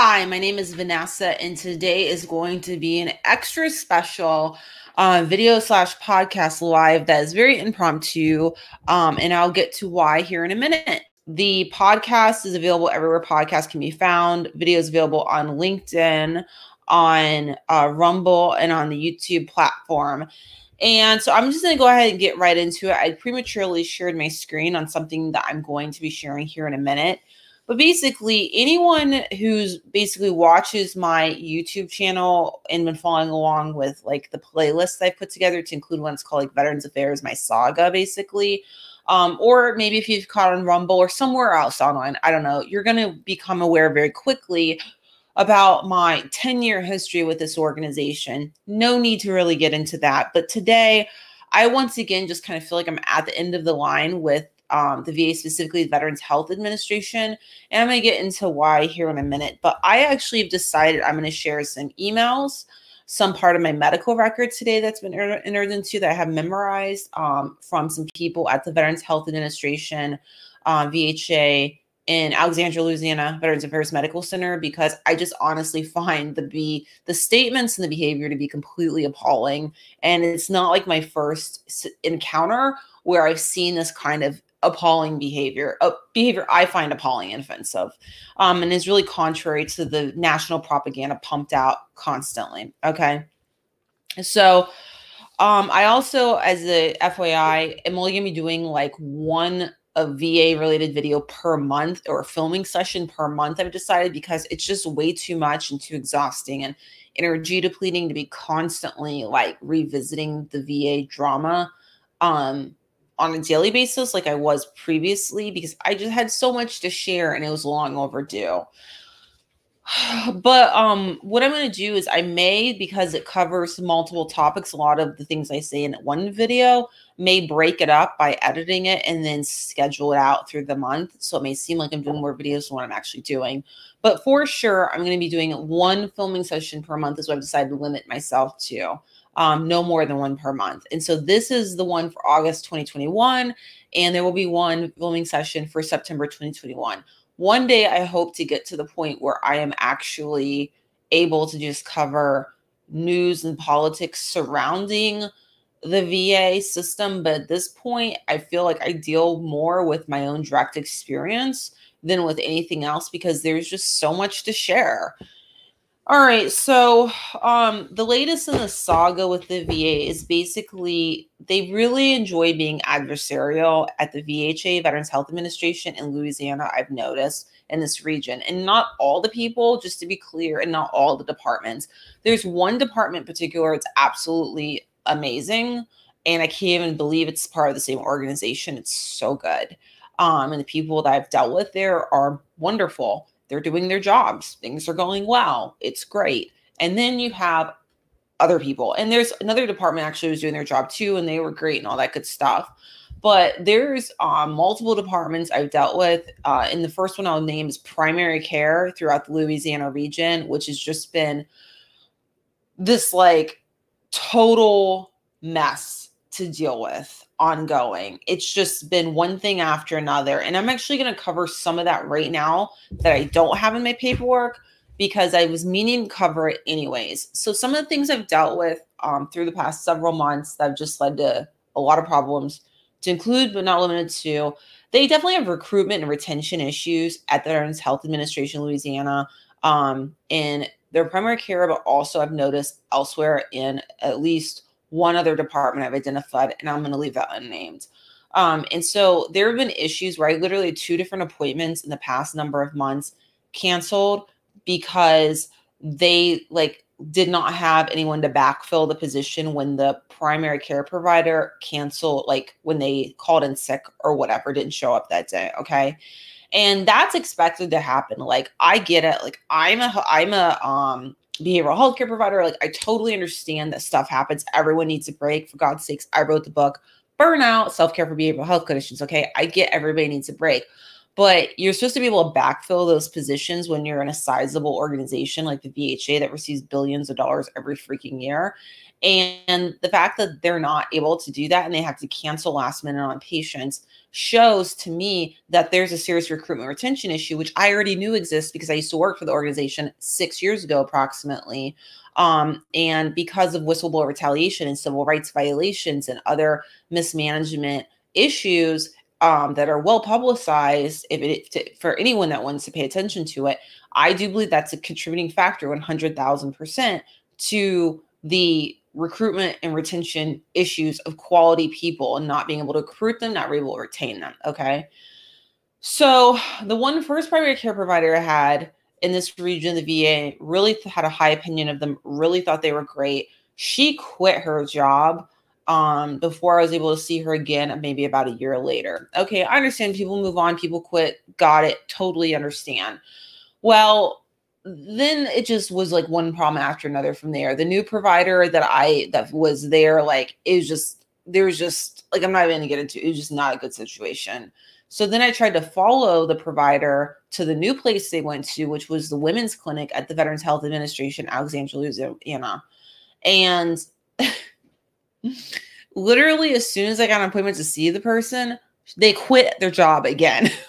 Hi, my name is Vanessa, and today is going to be an extra special uh, video slash podcast live that is very impromptu. Um, and I'll get to why here in a minute. The podcast is available everywhere podcasts can be found. Videos available on LinkedIn, on uh, Rumble, and on the YouTube platform. And so I'm just going to go ahead and get right into it. I prematurely shared my screen on something that I'm going to be sharing here in a minute. But basically, anyone who's basically watches my YouTube channel and been following along with like the playlists I've put together to include ones called like Veterans Affairs, my saga, basically. Um, or maybe if you've caught on Rumble or somewhere else online, I don't know, you're going to become aware very quickly about my 10 year history with this organization. No need to really get into that. But today, I once again just kind of feel like I'm at the end of the line with um, the VA, specifically the Veterans Health Administration. And I'm going to get into why here in a minute. But I actually have decided I'm going to share some emails, some part of my medical record today that's been entered into that I have memorized um, from some people at the Veterans Health Administration, uh, VHA, in Alexandria, Louisiana, Veterans Affairs Medical Center, because I just honestly find the be the statements and the behavior to be completely appalling. And it's not like my first encounter where I've seen this kind of appalling behavior, a behavior I find appalling and offensive, um, and is really contrary to the national propaganda pumped out constantly. Okay. So, um, I also, as a FYI, am only going to be doing like one a VA related video per month or a filming session per month. I've decided because it's just way too much and too exhausting and energy depleting to be constantly like revisiting the VA drama. Um, on a daily basis like I was previously because I just had so much to share and it was long overdue. But um what I'm going to do is I may because it covers multiple topics a lot of the things I say in one video may break it up by editing it and then schedule it out through the month so it may seem like I'm doing more videos than what I'm actually doing. But for sure I'm going to be doing one filming session per month is what I've decided to limit myself to um, no more than one per month. And so this is the one for August 2021, and there will be one filming session for September 2021. One day, I hope to get to the point where I am actually able to just cover news and politics surrounding the VA system. But at this point, I feel like I deal more with my own direct experience than with anything else because there's just so much to share. All right, so um, the latest in the saga with the VA is basically they really enjoy being adversarial at the VHA, Veterans Health Administration in Louisiana. I've noticed in this region, and not all the people, just to be clear, and not all the departments. There's one department in particular; it's absolutely amazing, and I can't even believe it's part of the same organization. It's so good, um, and the people that I've dealt with there are wonderful they're doing their jobs. Things are going well. It's great. And then you have other people. And there's another department actually was doing their job too, and they were great and all that good stuff. But there's um, multiple departments I've dealt with. Uh, and the first one I'll name is primary care throughout the Louisiana region, which has just been this like total mess to deal with ongoing. It's just been one thing after another. And I'm actually going to cover some of that right now that I don't have in my paperwork because I was meaning to cover it anyways. So, some of the things I've dealt with um, through the past several months that have just led to a lot of problems, to include but not limited to, they definitely have recruitment and retention issues at the Veterans Health Administration, Louisiana, um, in their primary care, but also I've noticed elsewhere in at least one other department I've identified, and I'm going to leave that unnamed. Um, and so there have been issues where I literally two different appointments in the past number of months canceled because they like did not have anyone to backfill the position when the primary care provider canceled, like when they called in sick or whatever, didn't show up that day. Okay. And that's expected to happen. Like I get it. Like I'm a I'm a um behavioral health care provider. Like, I totally understand that stuff happens. Everyone needs a break. For God's sakes, I wrote the book Burnout Self Care for Behavioral Health Conditions. Okay. I get everybody needs a break. but you're supposed to be able to backfill those positions when you're in a sizable organization like the VHA that receives billions of dollars every freaking year. And the fact that they're not able to do that and they have to cancel last minute on patients shows to me that there's a serious recruitment retention issue, which I already knew exists because I used to work for the organization six years ago, approximately. Um, and because of whistleblower retaliation and civil rights violations and other mismanagement issues, um, that are well publicized if it to, for anyone that wants to pay attention to it i do believe that's a contributing factor 100000% to the recruitment and retention issues of quality people and not being able to recruit them not able to retain them okay so the one first primary care provider i had in this region the va really had a high opinion of them really thought they were great she quit her job um, before I was able to see her again, maybe about a year later. Okay, I understand people move on, people quit, got it, totally understand. Well, then it just was like one problem after another from there. The new provider that I that was there, like it was just there was just like I'm not even gonna get into it was just not a good situation. So then I tried to follow the provider to the new place they went to, which was the women's clinic at the Veterans Health Administration, Alexandria, Louisiana. And literally as soon as I got an appointment to see the person, they quit their job again.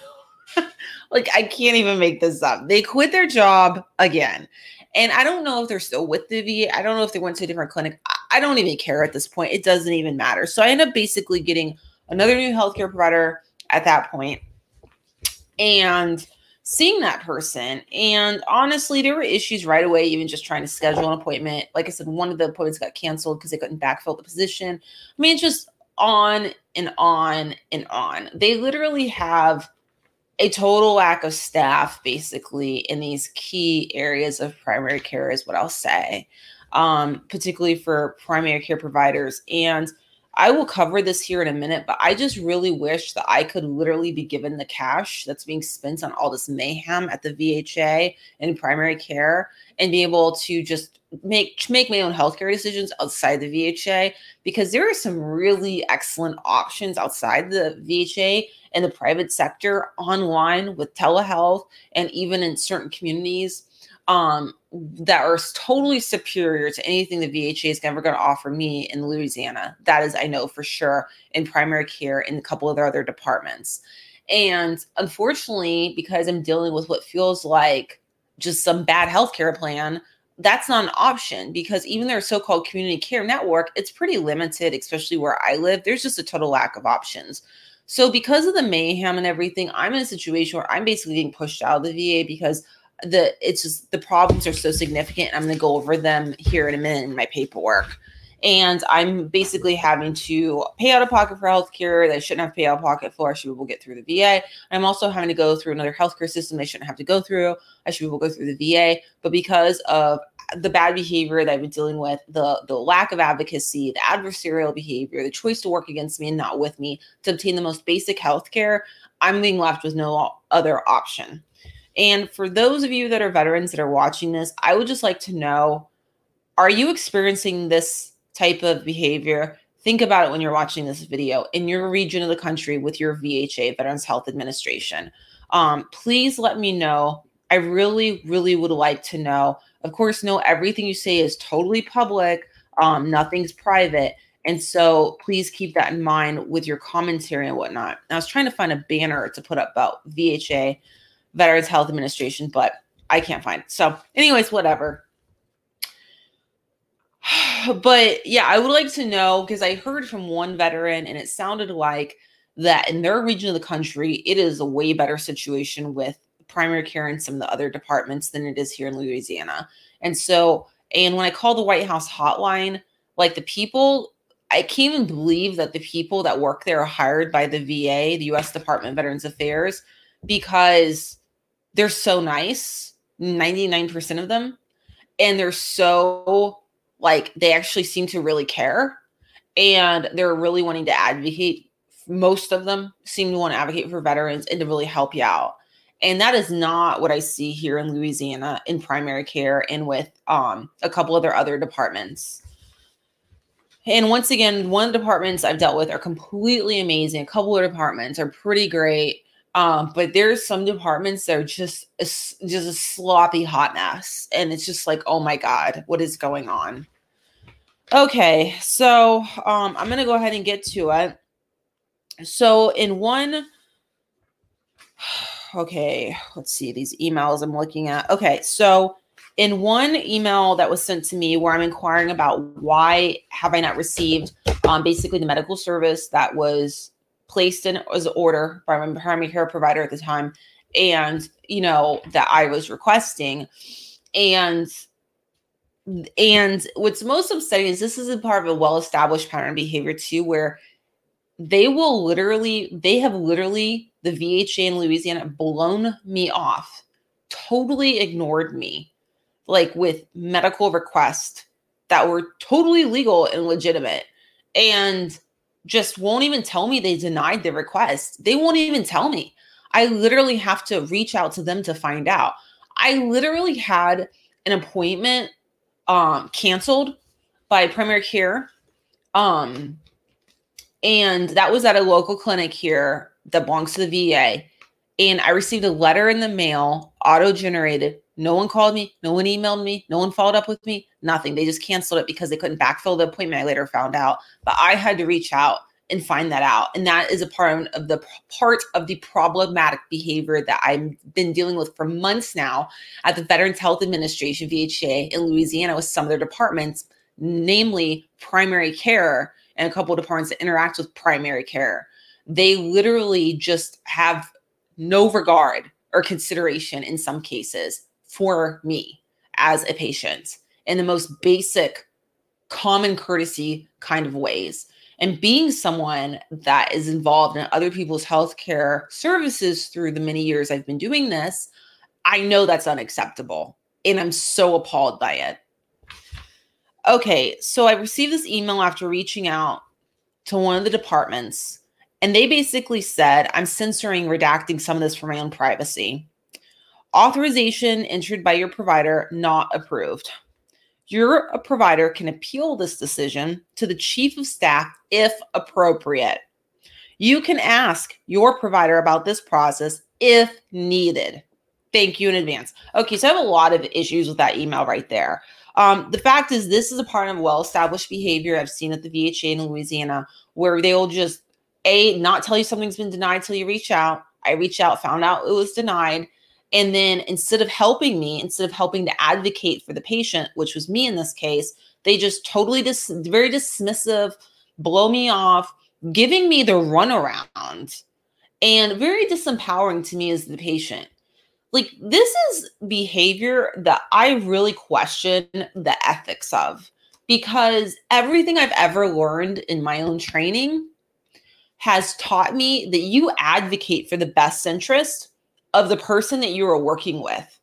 like I can't even make this up. They quit their job again. And I don't know if they're still with the VA. I don't know if they went to a different clinic. I don't even care at this point. It doesn't even matter. So I end up basically getting another new healthcare provider at that. And seeing that person. And honestly, there were issues right away, even just trying to schedule an appointment. Like I said, one of the appointments got canceled because they couldn't backfill the position. I mean, it's just on and on and on. They literally have a total lack of staff, basically, in these key areas of primary care, is what I'll say, um, particularly for primary care providers. And I will cover this here in a minute, but I just really wish that I could literally be given the cash that's being spent on all this mayhem at the VHA and primary care and be able to just make make my own healthcare decisions outside the VHA because there are some really excellent options outside the VHA and the private sector online with telehealth and even in certain communities um, that are totally superior to anything the VHA is ever going to offer me in Louisiana. That is, I know for sure, in primary care and a couple of their other departments. And unfortunately, because I'm dealing with what feels like just some bad healthcare plan, that's not an option because even their so-called community care network, it's pretty limited, especially where I live. There's just a total lack of options. So because of the mayhem and everything, I'm in a situation where I'm basically being pushed out of the VA because the it's just the problems are so significant. I'm going to go over them here in a minute in my paperwork. And I'm basically having to pay out of pocket for healthcare that I shouldn't have to pay out of pocket for. I should be able to get through the VA. I'm also having to go through another healthcare system I shouldn't have to go through. I should be able to go through the VA. But because of the bad behavior that I've been dealing with, the the lack of advocacy, the adversarial behavior, the choice to work against me and not with me to obtain the most basic health care, I'm being left with no other option. And for those of you that are veterans that are watching this, I would just like to know are you experiencing this type of behavior? Think about it when you're watching this video in your region of the country with your VHA, Veterans Health Administration. Um, please let me know. I really, really would like to know. Of course, know everything you say is totally public, um, nothing's private. And so please keep that in mind with your commentary and whatnot. I was trying to find a banner to put up about VHA Veterans Health Administration, but I can't find it. So, anyways, whatever. But yeah, I would like to know because I heard from one veteran and it sounded like that in their region of the country, it is a way better situation with primary care and some of the other departments than it is here in Louisiana. And so, and when I call the White House hotline, like the people, I can't even believe that the people that work there are hired by the VA, the US Department of Veterans Affairs, because they're so nice 99% of them and they're so like they actually seem to really care and they're really wanting to advocate most of them seem to want to advocate for veterans and to really help you out and that is not what i see here in louisiana in primary care and with um, a couple of their other departments and once again one of the departments i've dealt with are completely amazing a couple of departments are pretty great Um, but there's some departments that are just a, just a sloppy hot mess, and it's just like, oh my god, what is going on? Okay, so um, I'm gonna go ahead and get to it. So in one, okay, let's see these emails I'm looking at. Okay, so in one email that was sent to me where I'm inquiring about why have I not received um, basically the medical service that was placed in as an order by my primary care provider at the time and you know that I was requesting and and what's most upsetting is this is a part of a well-established pattern behavior too where they will literally they have literally the VHA in Louisiana blown me off totally ignored me like with medical requests that were totally legal and legitimate and just won't even tell me they denied the request. They won't even tell me. I literally have to reach out to them to find out. I literally had an appointment um canceled by primary care. Um and that was at a local clinic here that belongs to the VA. And I received a letter in the mail, auto generated. No one called me, no one emailed me, no one followed up with me, nothing. They just canceled it because they couldn't backfill the appointment. I later found out, but I had to reach out and find that out. And that is a part of the part of the problematic behavior that I've been dealing with for months now at the Veterans Health Administration, VHA, in Louisiana with some of their departments, namely primary care and a couple of departments that interact with primary care. They literally just have no regard or consideration in some cases for me as a patient in the most basic common courtesy kind of ways and being someone that is involved in other people's healthcare services through the many years I've been doing this, I know that's unacceptable. And I'm so appalled by it. Okay, so I received this email after reaching out to one of the departments, and they basically said, I'm censoring, redacting some of this for my own privacy. Authorization entered by your provider not approved. Your provider can appeal this decision to the chief of staff if appropriate. You can ask your provider about this process if needed. Thank you in advance. Okay, so I have a lot of issues with that email right there. Um, the fact is, this is a part of well established behavior I've seen at the VHA in Louisiana where they will just, A, not tell you something's been denied till you reach out. I reached out, found out it was denied. And then instead of helping me, instead of helping to advocate for the patient, which was me in this case, they just totally dis- very dismissive, blow me off, giving me the runaround, and very disempowering to me as the patient. Like this is behavior that I really question the ethics of because everything I've ever learned in my own training has taught me that you advocate for the best interest of the person that you are working with.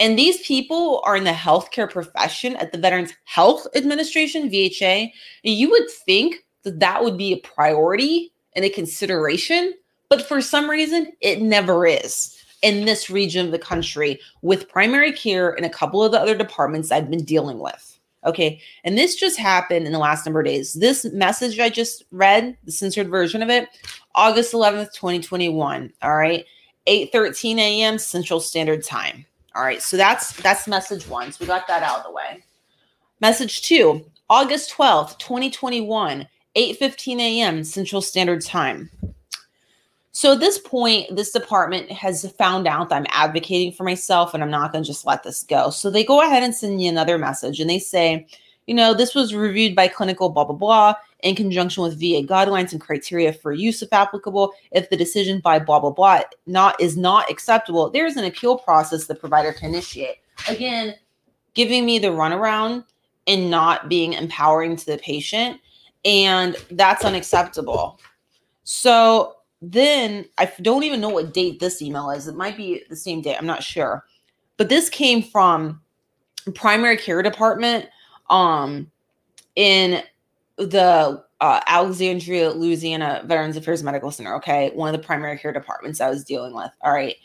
And these people are in the healthcare profession at the Veterans Health Administration, VHA. And you would think that that would be a priority and a consideration, but for some reason, it never is in this region of the country with primary care and a couple of the other departments I've been dealing with. Okay. And this just happened in the last number of days. This message I just read, the censored version of it, August 11th, 2021. All right. 8 13 a.m. Central Standard Time. All right, so that's that's message one. So we got that out of the way. Message two, August 12th, 2021, 8 15 a.m. Central Standard Time. So at this point, this department has found out that I'm advocating for myself and I'm not going to just let this go. So they go ahead and send me another message and they say, you know, this was reviewed by clinical blah, blah, blah in conjunction with VA guidelines and criteria for use if applicable. If the decision by blah blah blah not is not acceptable, there's an appeal process the provider can initiate. Again, giving me the runaround and not being empowering to the patient, and that's unacceptable. So then I don't even know what date this email is. It might be the same day. I'm not sure, but this came from primary care department um in the uh, Alexandria, Louisiana Veterans Affairs Medical Center. Okay. One of the primary care departments I was dealing with. All right.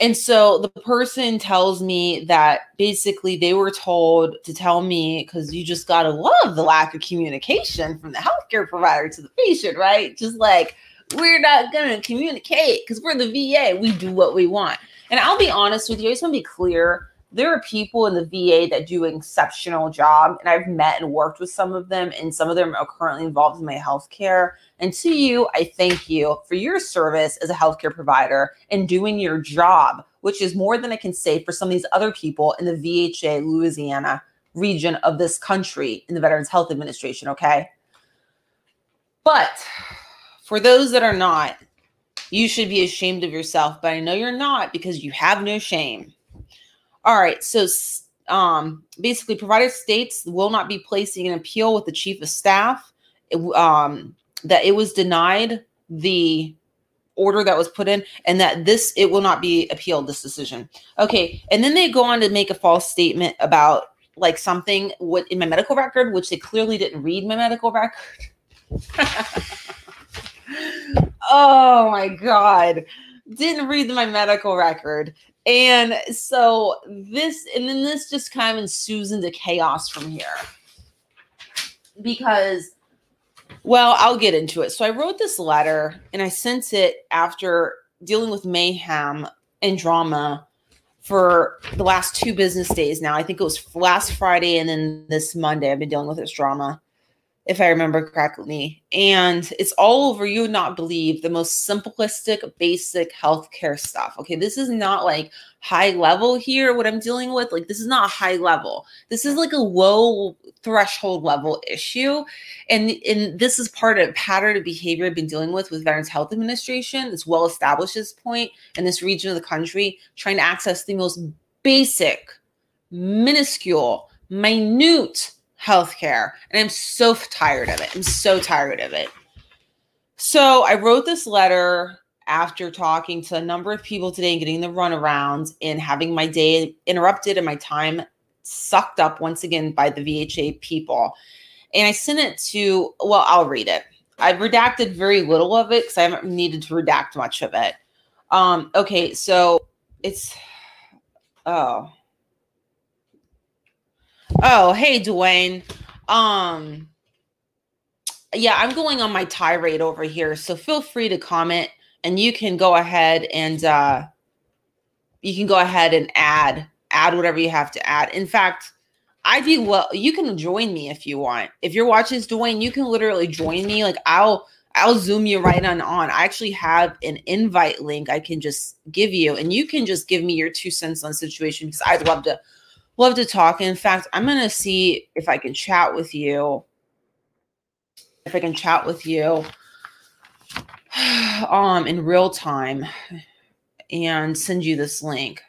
And so the person tells me that basically they were told to tell me because you just got to love the lack of communication from the healthcare provider to the patient, right? Just like, we're not gonna communicate because we're the VA. We do what we want. And I'll be honest with you, I just want to be clear. There are people in the VA that do an exceptional job, and I've met and worked with some of them, and some of them are currently involved in my healthcare. And to you, I thank you for your service as a healthcare provider and doing your job, which is more than I can say for some of these other people in the VHA Louisiana region of this country in the Veterans Health Administration. Okay. But for those that are not, you should be ashamed of yourself, but I know you're not because you have no shame. All right, so um, basically, provider states will not be placing an appeal with the chief of staff. Um, that it was denied the order that was put in, and that this it will not be appealed. This decision, okay. And then they go on to make a false statement about like something what in my medical record, which they clearly didn't read my medical record. oh my god. Didn't read my medical record. And so this and then this just kind of ensues into chaos from here. Because well i'll get into it. So i wrote this letter and i sent it after dealing with mayhem and drama for the last two business days now. I think it was last friday and then this monday i've been dealing with this drama if I remember correctly. And it's all over, you would not believe the most simplistic, basic healthcare stuff. Okay. This is not like high level here, what I'm dealing with. Like, this is not high level. This is like a low threshold level issue. And, and this is part of pattern of behavior I've been dealing with with Veterans Health Administration. It's well established this point in this region of the country, trying to access the most basic, minuscule, minute healthcare. And I'm so tired of it. I'm so tired of it. So I wrote this letter after talking to a number of people today and getting the runarounds and having my day interrupted and my time sucked up once again by the VHA people. And I sent it to, well, I'll read it. I've redacted very little of it because I haven't needed to redact much of it. Um, okay, so it's oh Oh, hey, Dwayne. Um, yeah, I'm going on my tirade over here, so feel free to comment, and you can go ahead and uh, you can go ahead and add add whatever you have to add. In fact, I do well. You can join me if you want. If you're watching this, Dwayne, you can literally join me. Like I'll I'll zoom you right on on. I actually have an invite link I can just give you, and you can just give me your two cents on the situation because I'd love to love to talk. In fact, I'm going to see if I can chat with you. If I can chat with you um in real time and send you this link.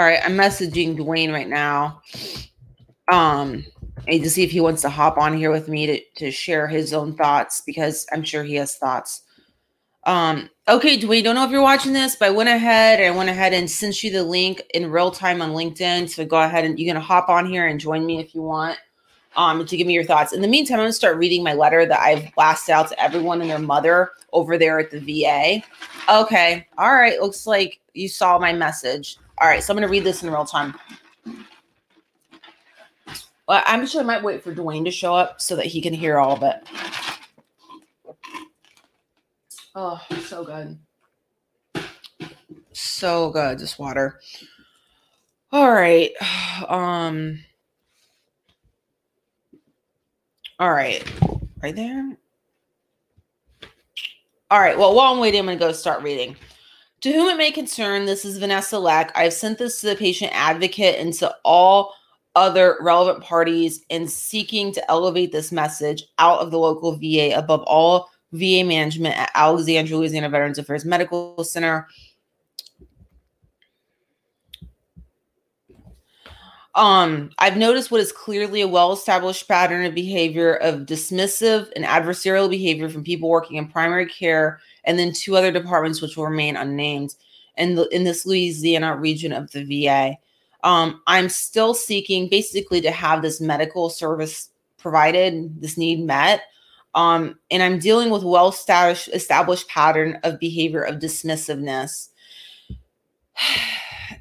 All right, I'm messaging Dwayne right now. Um, and to see if he wants to hop on here with me to, to share his own thoughts because I'm sure he has thoughts. Um, okay, Dwayne, don't know if you're watching this, but I went ahead and I went ahead and sent you the link in real time on LinkedIn. So go ahead and you're gonna hop on here and join me if you want. Um, to give me your thoughts. In the meantime, I'm gonna start reading my letter that I've blasted out to everyone and their mother over there at the VA. Okay, all right. Looks like you saw my message. All right, so I'm going to read this in real time. Well, I'm sure I might wait for Dwayne to show up so that he can hear all of it. Oh, so good. So good, this water. All right. Um All right. Right there. All right. Well, while I'm waiting, I'm going to go start reading. To whom it may concern, this is Vanessa Leck. I've sent this to the patient advocate and to all other relevant parties in seeking to elevate this message out of the local VA above all VA management at Alexandria, Louisiana Veterans Affairs Medical Center. Um, I've noticed what is clearly a well-established pattern of behavior of dismissive and adversarial behavior from people working in primary care and then two other departments which will remain unnamed in the in this Louisiana region of the VA. Um, I'm still seeking basically to have this medical service provided, this need met. Um, and I'm dealing with well established established pattern of behavior of dismissiveness.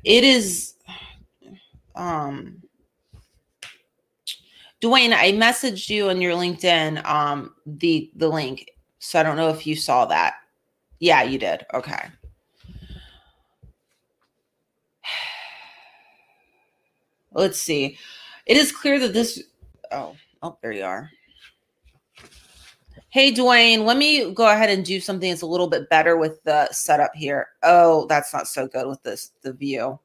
It is um Dwayne, I messaged you on your LinkedIn um the the link. So I don't know if you saw that. Yeah, you did. Okay. Let's see. It is clear that this oh, oh, there you are. Hey, Dwayne, let me go ahead and do something that's a little bit better with the setup here. Oh, that's not so good with this, the view.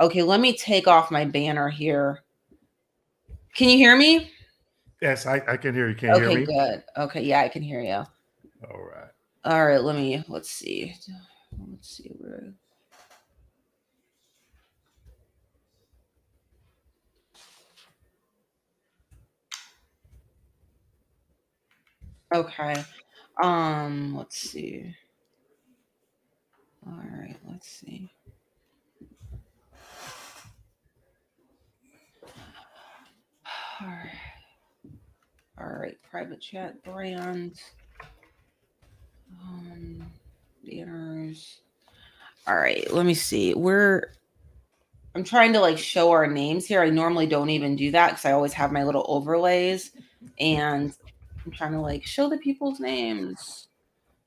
Okay, let me take off my banner here. Can you hear me? Yes, I, I can hear you. Can you okay, hear me? good. Okay, yeah, I can hear you. All right. All right, let me, let's see. Let's see where. Okay. Um, let's see. All right, let's see. All right. All right, private chat brand. Um, banners. All right, let me see. We're I'm trying to like show our names here. I normally don't even do that because I always have my little overlays and I'm trying to like show the people's names.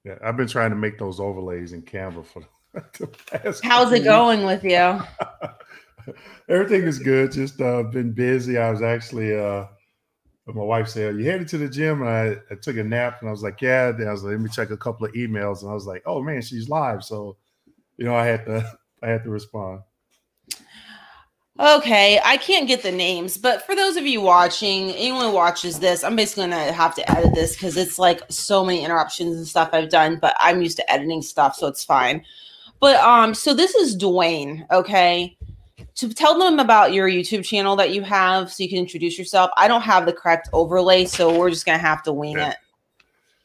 Yeah, I've been trying to make those overlays in Canva for the past. How's it going with you? Everything is good. Just uh, been busy. I was actually, uh, my wife said, "You headed to the gym?" And I, I took a nap, and I was like, "Yeah." Then I was like, "Let me check a couple of emails," and I was like, "Oh man, she's live." So, you know, I had to, I had to respond. Okay, I can't get the names, but for those of you watching, anyone watches this, I'm basically gonna have to edit this because it's like so many interruptions and stuff I've done, but I'm used to editing stuff, so it's fine. But um, so this is Dwayne, okay. To tell them about your YouTube channel that you have so you can introduce yourself. I don't have the correct overlay, so we're just gonna have to wing yeah. it.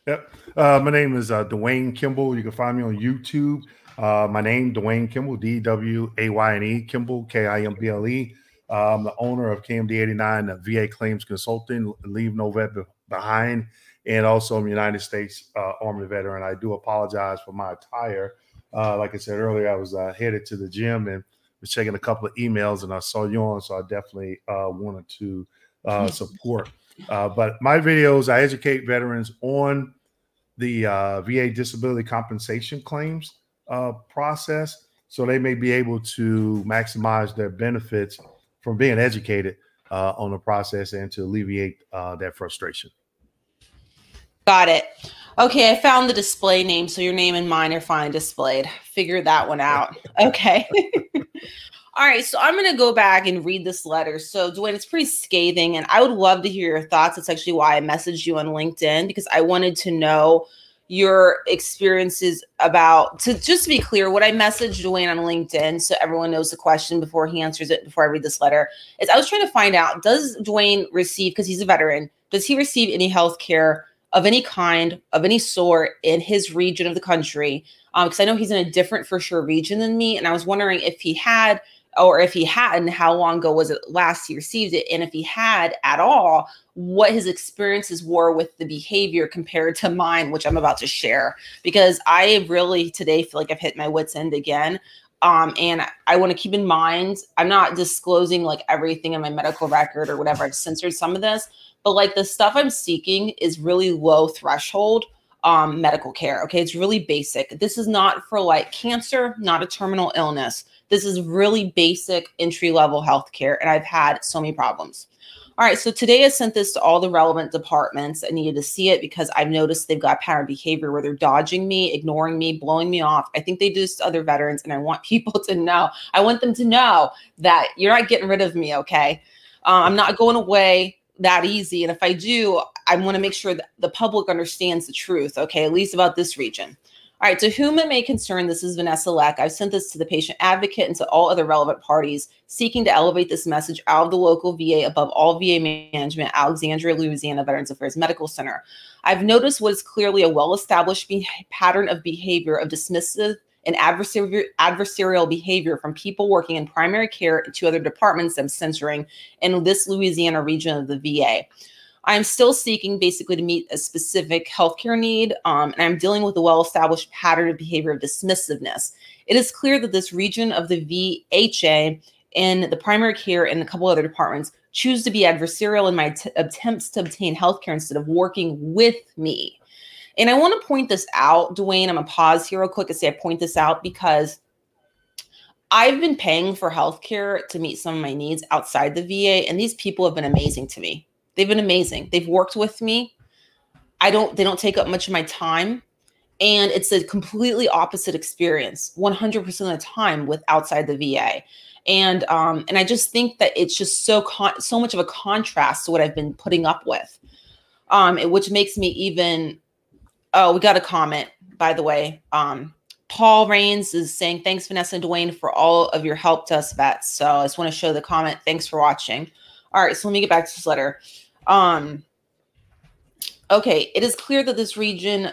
Yep. Uh, my name is uh, Dwayne Kimble. You can find me on YouTube. Uh, my name, Dwayne Kimble, D W A Y N E, Kimble, K I M B L E. I'm the owner of KMD 89, VA Claims Consulting, Leave No Vet Behind, and also I'm a United States uh, Army veteran. I do apologize for my attire. Uh, like I said earlier, I was uh, headed to the gym and was checking a couple of emails, and I saw you on, so I definitely uh, wanted to uh, support. but my videos, I educate veterans on the VA disability compensation claims uh, process so they may be able to maximize their benefits from being educated uh, on the process and to alleviate uh, that frustration. Got it. Okay, I found the display name, so your name and mine are fine displayed. Figure that one out. Okay. All right, so I'm going to go back and read this letter. So, Dwayne, it's pretty scathing, and I would love to hear your thoughts. It's actually why I messaged you on LinkedIn because I wanted to know your experiences about to just to be clear what i messaged dwayne on linkedin so everyone knows the question before he answers it before i read this letter is i was trying to find out does dwayne receive because he's a veteran does he receive any health care of any kind of any sort in his region of the country because um, i know he's in a different for sure region than me and i was wondering if he had or if he hadn't, how long ago was it last he received it? And if he had at all, what his experiences were with the behavior compared to mine, which I'm about to share. Because I really today feel like I've hit my wits' end again. Um, and I want to keep in mind, I'm not disclosing like everything in my medical record or whatever. I've censored some of this, but like the stuff I'm seeking is really low threshold um, medical care. Okay. It's really basic. This is not for like cancer, not a terminal illness. This is really basic entry level healthcare, and I've had so many problems. All right, so today I sent this to all the relevant departments. I needed to see it because I've noticed they've got pattern behavior where they're dodging me, ignoring me, blowing me off. I think they do this to other veterans, and I want people to know. I want them to know that you're not getting rid of me, okay? Uh, I'm not going away that easy. And if I do, I want to make sure that the public understands the truth, okay, at least about this region. All right, to whom it may concern, this is Vanessa Leck. I've sent this to the patient advocate and to all other relevant parties seeking to elevate this message out of the local VA above all VA management, Alexandria, Louisiana Veterans Affairs Medical Center. I've noticed what is clearly a well established be- pattern of behavior of dismissive and adversarial, behavior from people working in primary care to other departments I'm censoring in this Louisiana region of the VA. I'm still seeking basically to meet a specific healthcare need, um, and I'm dealing with a well established pattern of behavior of dismissiveness. It is clear that this region of the VHA in the primary care and a couple other departments choose to be adversarial in my t- attempts to obtain healthcare instead of working with me. And I want to point this out, Dwayne. I'm gonna pause here real quick and say I point this out because I've been paying for healthcare to meet some of my needs outside the VA, and these people have been amazing to me. They've been amazing. They've worked with me. I don't, they don't take up much of my time. And it's a completely opposite experience 100% of the time with outside the VA. And um, and I just think that it's just so con- so much of a contrast to what I've been putting up with. Um, it, which makes me even oh, we got a comment, by the way. Um, Paul Rains is saying, thanks, Vanessa and Dwayne, for all of your help to us vets. So I just want to show the comment. Thanks for watching. All right, so let me get back to this letter. Um, okay, it is clear that this region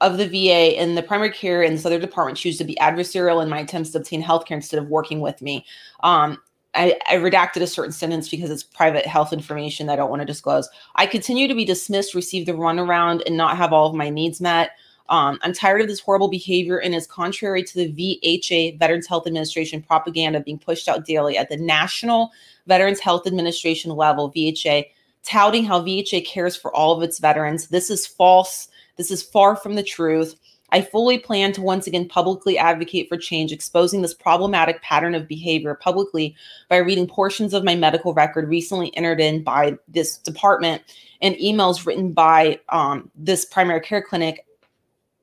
of the VA and the primary care and this other department choose to be adversarial in my attempts to obtain healthcare instead of working with me. Um, I, I, redacted a certain sentence because it's private health information that I don't want to disclose. I continue to be dismissed, receive the runaround, and not have all of my needs met. Um, I'm tired of this horrible behavior and is contrary to the VHA Veterans Health Administration propaganda being pushed out daily at the National Veterans Health Administration level, VHA, touting how VHA cares for all of its veterans. This is false. This is far from the truth. I fully plan to once again publicly advocate for change, exposing this problematic pattern of behavior publicly by reading portions of my medical record recently entered in by this department and emails written by um, this primary care clinic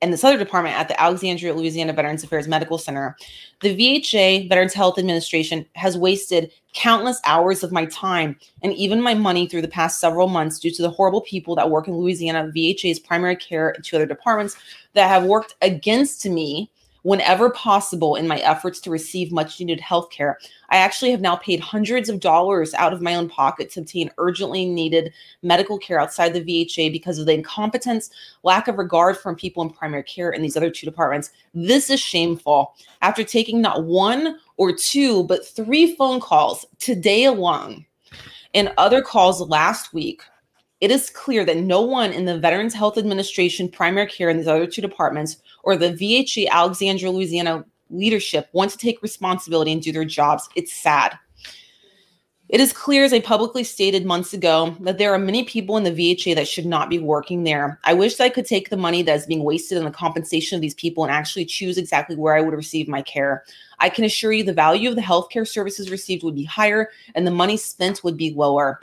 and this other department at the Alexandria, Louisiana Veterans Affairs Medical Center. The VHA, Veterans Health Administration, has wasted countless hours of my time and even my money through the past several months due to the horrible people that work in Louisiana, VHA's primary care, and two other departments that have worked against me whenever possible in my efforts to receive much needed health care. I actually have now paid hundreds of dollars out of my own pocket to obtain urgently needed medical care outside the VHA because of the incompetence, lack of regard from people in primary care in these other two departments. This is shameful. After taking not one or two, but three phone calls today alone and other calls last week it is clear that no one in the Veterans Health Administration, primary care, and these other two departments, or the VHA Alexandria, Louisiana leadership want to take responsibility and do their jobs. It's sad. It is clear, as I publicly stated months ago, that there are many people in the VHA that should not be working there. I wish I could take the money that is being wasted on the compensation of these people and actually choose exactly where I would receive my care. I can assure you the value of the healthcare services received would be higher and the money spent would be lower.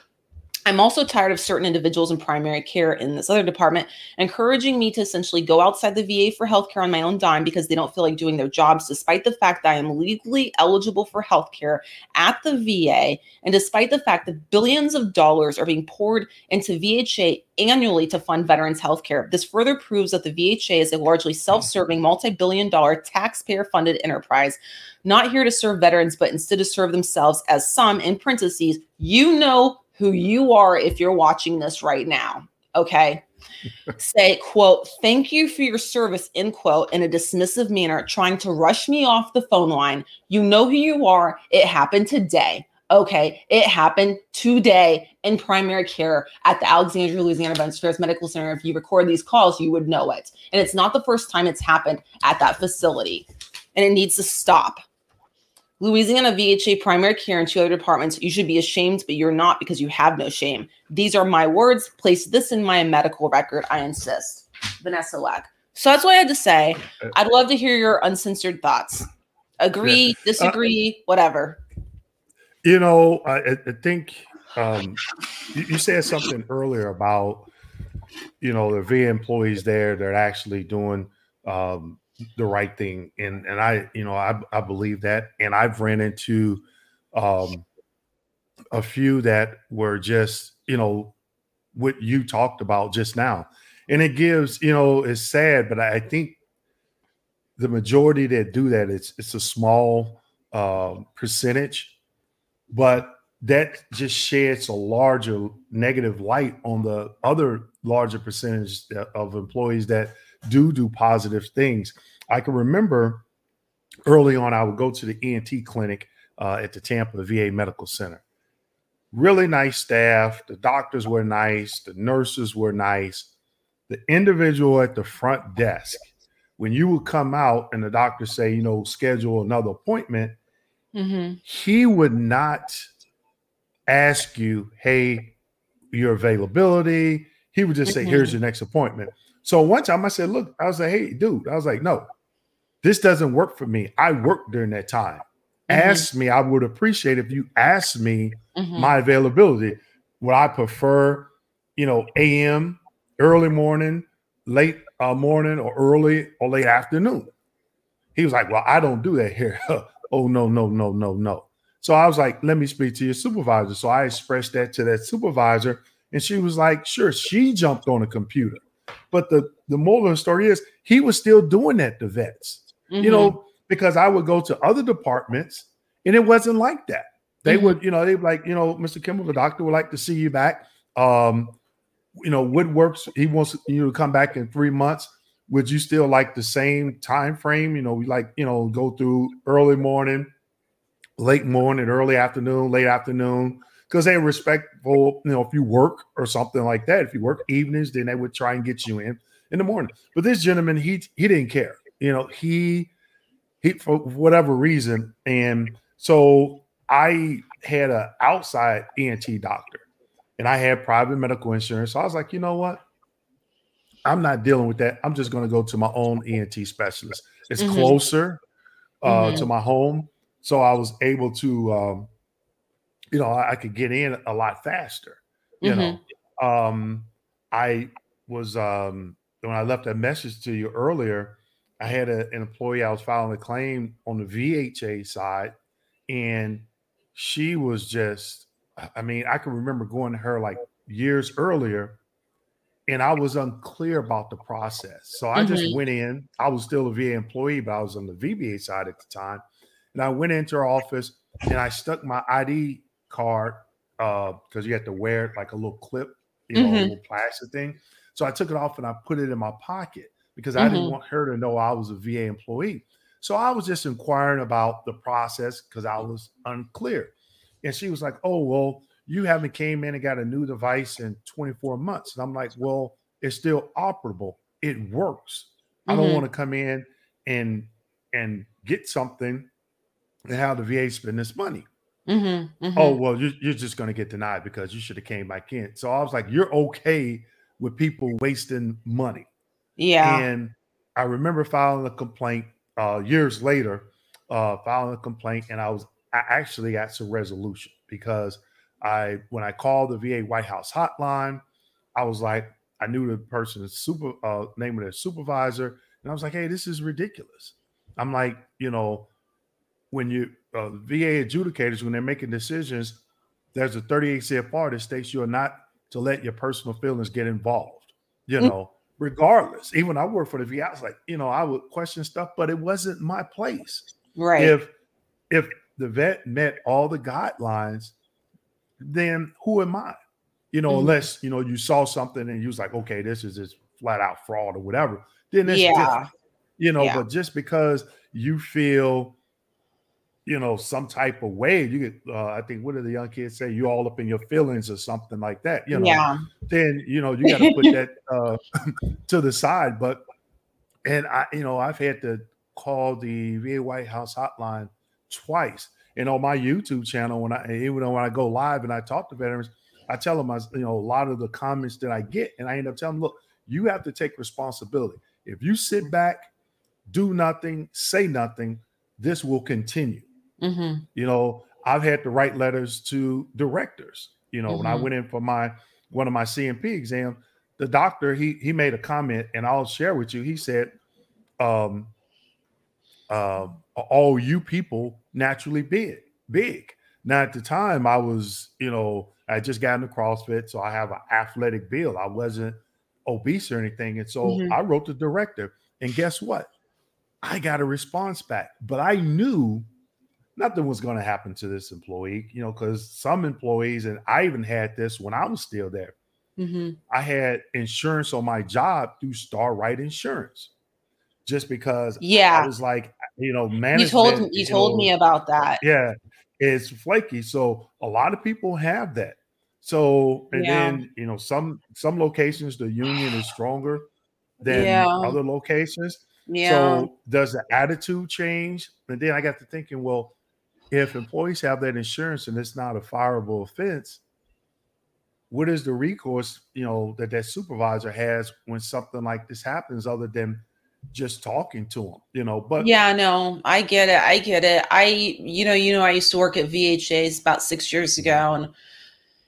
I'm also tired of certain individuals in primary care in this other department encouraging me to essentially go outside the VA for healthcare on my own dime because they don't feel like doing their jobs, despite the fact that I am legally eligible for healthcare at the VA, and despite the fact that billions of dollars are being poured into VHA annually to fund veterans healthcare. This further proves that the VHA is a largely self serving, multi billion dollar taxpayer funded enterprise, not here to serve veterans, but instead to serve themselves, as some, in parentheses, you know who you are if you're watching this right now. Okay. Say, quote, thank you for your service, end quote, in a dismissive manner, trying to rush me off the phone line. You know who you are. It happened today. Okay, it happened today in primary care at the Alexandria, Louisiana Veterans Affairs Medical Center. If you record these calls, you would know it. And it's not the first time it's happened at that facility. And it needs to stop. Louisiana VHA primary care and two other departments, you should be ashamed, but you're not because you have no shame. These are my words. Place this in my medical record. I insist. Vanessa Leck. So that's what I had to say. Uh, I'd love to hear your uncensored thoughts. Agree, yeah. disagree, uh, whatever. You know, I, I think um, you, you said something earlier about, you know, the VA employees there, they're actually doing um, the right thing. And and i you know i, I believe that. And i've ran into um a few that were just you know what you talked about just now. And it gives you know it's sad but i, think the majority that do that it's it's a small uh, percentage. But that just sheds a larger negative light on the other larger percentage of employees that do do positive things. I can remember early on, I would go to the ENT clinic uh, at the Tampa VA Medical Center. really nice staff. The doctors were nice. The nurses were nice. The individual at the front desk, when you would come out and the doctor say, you know, schedule another appointment, Mm-hmm. he would not ask you, hey, your availability. He would just say, Mhm. here's your next appointment. So one time I said, look, I was like, hey, dude, I was like, no, this doesn't work for me. I work during that time. Mhm. Ask me, I would appreciate if you asked me Mhm. my availability. Would I prefer, you know, AM, early morning, late uh, morning, or early or late afternoon? He was like, Well, I don't do that here. oh, no, no, no, no, no. So I was like, Let me speak to your supervisor. So I expressed that to that supervisor, and she was like, Sure. She jumped on a computer. But the, the moral of the story is he was still doing that to vets Mhm. you know, because I would go to other departments and it wasn't like that. They Mhm. would, you know, they'd like, you know, Mr. Kimball, the doctor would like to see you back. Um, you know, Woodworks, he wants you to come back in three months. Would you still like the same time frame? You know, we like, you know, go through early morning, late morning, early afternoon, late afternoon, because they're respectful, you know, if you work or something like that. If you work evenings, then they would try and get you in in the morning. But this gentleman, he he didn't care. You know, he he for whatever reason, and so I had an outside ENT doctor, and I had private medical insurance. So I was like, you know what? I'm not dealing with that. I'm just going to go to my own ENT specialist. It's Mhm. closer uh, Mhm. to my home, so I was able to, um, you know, I, I could get in a lot faster. You know, um, I was um, when I left a message to you earlier. I had a, an employee I was filing a claim on the VHA side, and she was just, I mean, I can remember going to her like years earlier, and I was unclear about the process. So I just Mhm. went in. I was still a VA employee, but I was on the VBA side at the time. And I went into her office and I stuck my ID card because you have to wear it like a little clip, you know, a Mhm. little plastic thing. So I took it off and I put it in my pocket because I didn't Mhm. want her to know I was a VA employee. So I was just inquiring about the process because I was unclear. And she was like, "Oh, well, you haven't came in and got a new device in 24 months." And I'm like, "Well, it's still operable. It works. I don't Mhm. want to come in and and get something and have the VA spend this money." Mhm. Mhm. Oh, well, you, you're just going to get denied because you should have came back in. So I was like, "You're okay with people wasting money." yeah. And I remember filing a complaint uh, years later, uh, filing a complaint, and I was I actually got some resolution because I when I called the VA White House hotline, I was like, I knew the person's super uh, name of their supervisor, and I was like, hey, this is ridiculous. I'm like, you know, when you uh, VA adjudicators when they're making decisions, there's a 38 CFR that states you are not to let your personal feelings get involved. You Mm. know, regardless. Even I work for the VA, I was like, you know, I would question stuff, but it wasn't my place. right. If if the vet met all the guidelines, then who am I? You know, Mhm. unless you know you saw something and you was like, okay, this is just flat out fraud or whatever. Then it's yeah. different you know Yeah. but just because you feel you know some type of way you get uh, i think what do the young kids say you all up in your feelings or something like that you know Yeah. then you know you got to put that uh to the side but and i you know i've had to call the va white house hotline twice and on my youtube channel when i even when i go live and i talk to veterans i tell them I, you know a lot of the comments that i get and i end up telling them look you have to take responsibility if you sit back do nothing, say nothing, this will continue. Hmm You know, I've had to write letters to directors. You know, when I Mhm. went in for my one of my C&P exams, the doctor he he made a comment, and I'll share with you. He said, um, uh, all you people naturally big, big. Now at the time, I was, you know, I just got into CrossFit, so I have an athletic build. I wasn't obese or anything, and so Mhm. I wrote the director, and guess what? I got a response back, but I knew nothing was going to happen to this employee, you know, because some employees, and I even had this when I was still there. hmm I had insurance on my job through Starr Wright Insurance, just because Yeah, I was like, you know, You management. told you told know, me about that. yeah, it's flaky. So a lot of people have that. So and Yeah. then you know some some locations the union is stronger than Yeah. other locations. Yeah. So does the attitude change? And then I got to thinking, well, if employees have that insurance and it's not a fireable offense, what is the recourse, you know, that that supervisor has when something like this happens, other than just talking to them, you know? But yeah, no, I get it. I get it. I, you know, you know, I used to work at VHA's about six years ago, and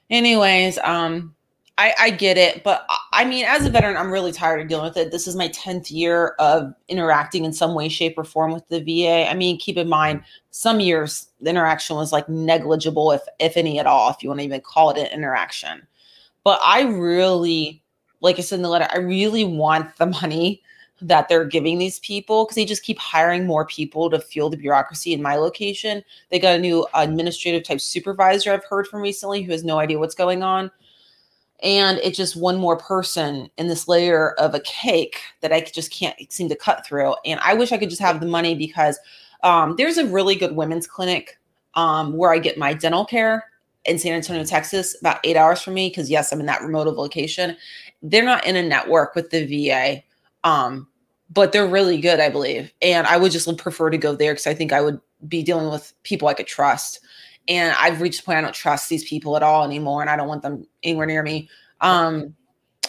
anyways, um, I, I get it, but I- mean, as a veteran, I'm really tired of dealing with it. This is my tenth year of interacting in some way, shape, or form with the VA. I mean, keep in mind, some years the interaction was like negligible, if if any at all, if you want to even call it an interaction. But I really, like I said in the letter, I really want the money that they're giving these people because they just keep hiring more people to fuel the bureaucracy in my location. They got a new administrative type supervisor I've heard from recently who has no idea what's going on. And it's just one more person in this layer of a cake that I just can't seem to cut through. And I wish I could just have the money because um, there's a really good women's clinic um, where I get my dental care in San Antonio, Texas, about eight hours from me. Because yes, I'm in that remote location. They're not in a network with the VA, um, but they're really good, I believe. And I would just prefer to go there because I think I would be dealing with people I could trust. And I've reached the point I don't trust these people at all anymore, and I don't want them anywhere near me. Um,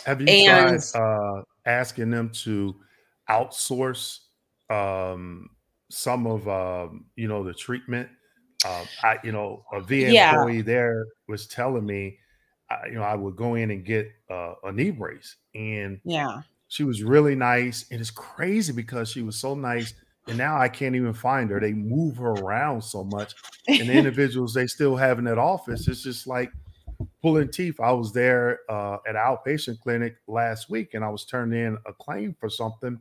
have you and- tried uh, asking them to outsource um, some of um, you know the treatment? Uh, I, you know, a VA Yeah. employee there was telling me, uh, you know, I would go in and get uh, a knee brace, and yeah. she was really nice. And it's crazy because she was so nice, and now I can't even find her. They move her around so much, and the individuals they still have in that office, it's just like pulling teeth. I was there uh, at outpatient clinic last week, and I was turning in a claim for something,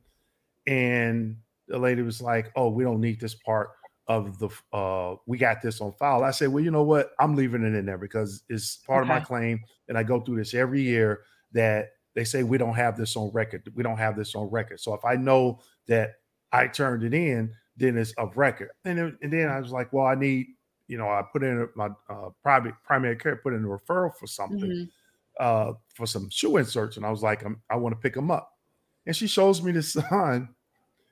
and the lady was like, "Oh, we don't need this part." Of the uh, we got this on file. I said, well, you know what? I'm leaving it in there because it's part of my claim, and I go through this every year. That they say we don't have this on record. We don't have this on record. So if I know that I turned it in, then it's of record. And then, and then I was like, well, I need, you know, I put in my uh, private primary care, put in a referral for something, Mhm. uh, for some shoe inserts, and I was like, I'm, I want to pick them up. And she shows me the sign,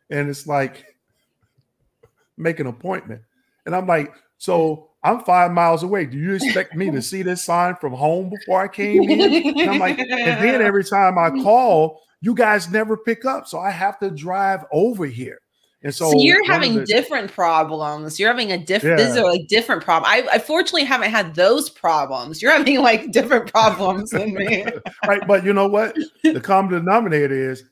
and it's like, make an appointment. And I'm like, so I'm five miles away. Do you expect me to see this sign from home before I came in? And I'm like, and then every time I call, you guys never pick up. So I have to drive over here. And so, So, you're having the- different problems. You're having a different. These Yeah. are like different problem. I, I fortunately haven't had those problems. You're having like different problems than me. right. But you know what? The common denominator is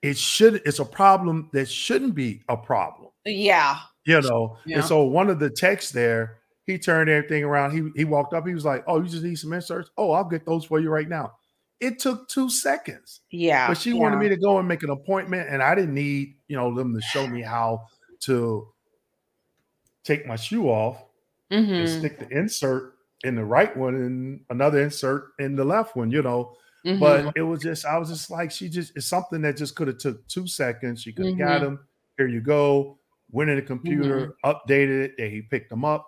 it should it's a problem that shouldn't be a problem. Yeah. You know. Yeah. And so one of the texts there, he turned everything around. He he walked up, he was like, Oh, you just need some inserts? Oh, I'll get those for you right now. It took two seconds. Yeah. but she wanted me to go and make an appointment and i didn't need you know them to show me how to take my shoe off and Mhm, stick the insert in the right one and another insert in the left one you know mhm. but it was just i was just like she just it's something that just could have took two seconds she could have got Mhm. him here you go went in the computer updated it and he picked them up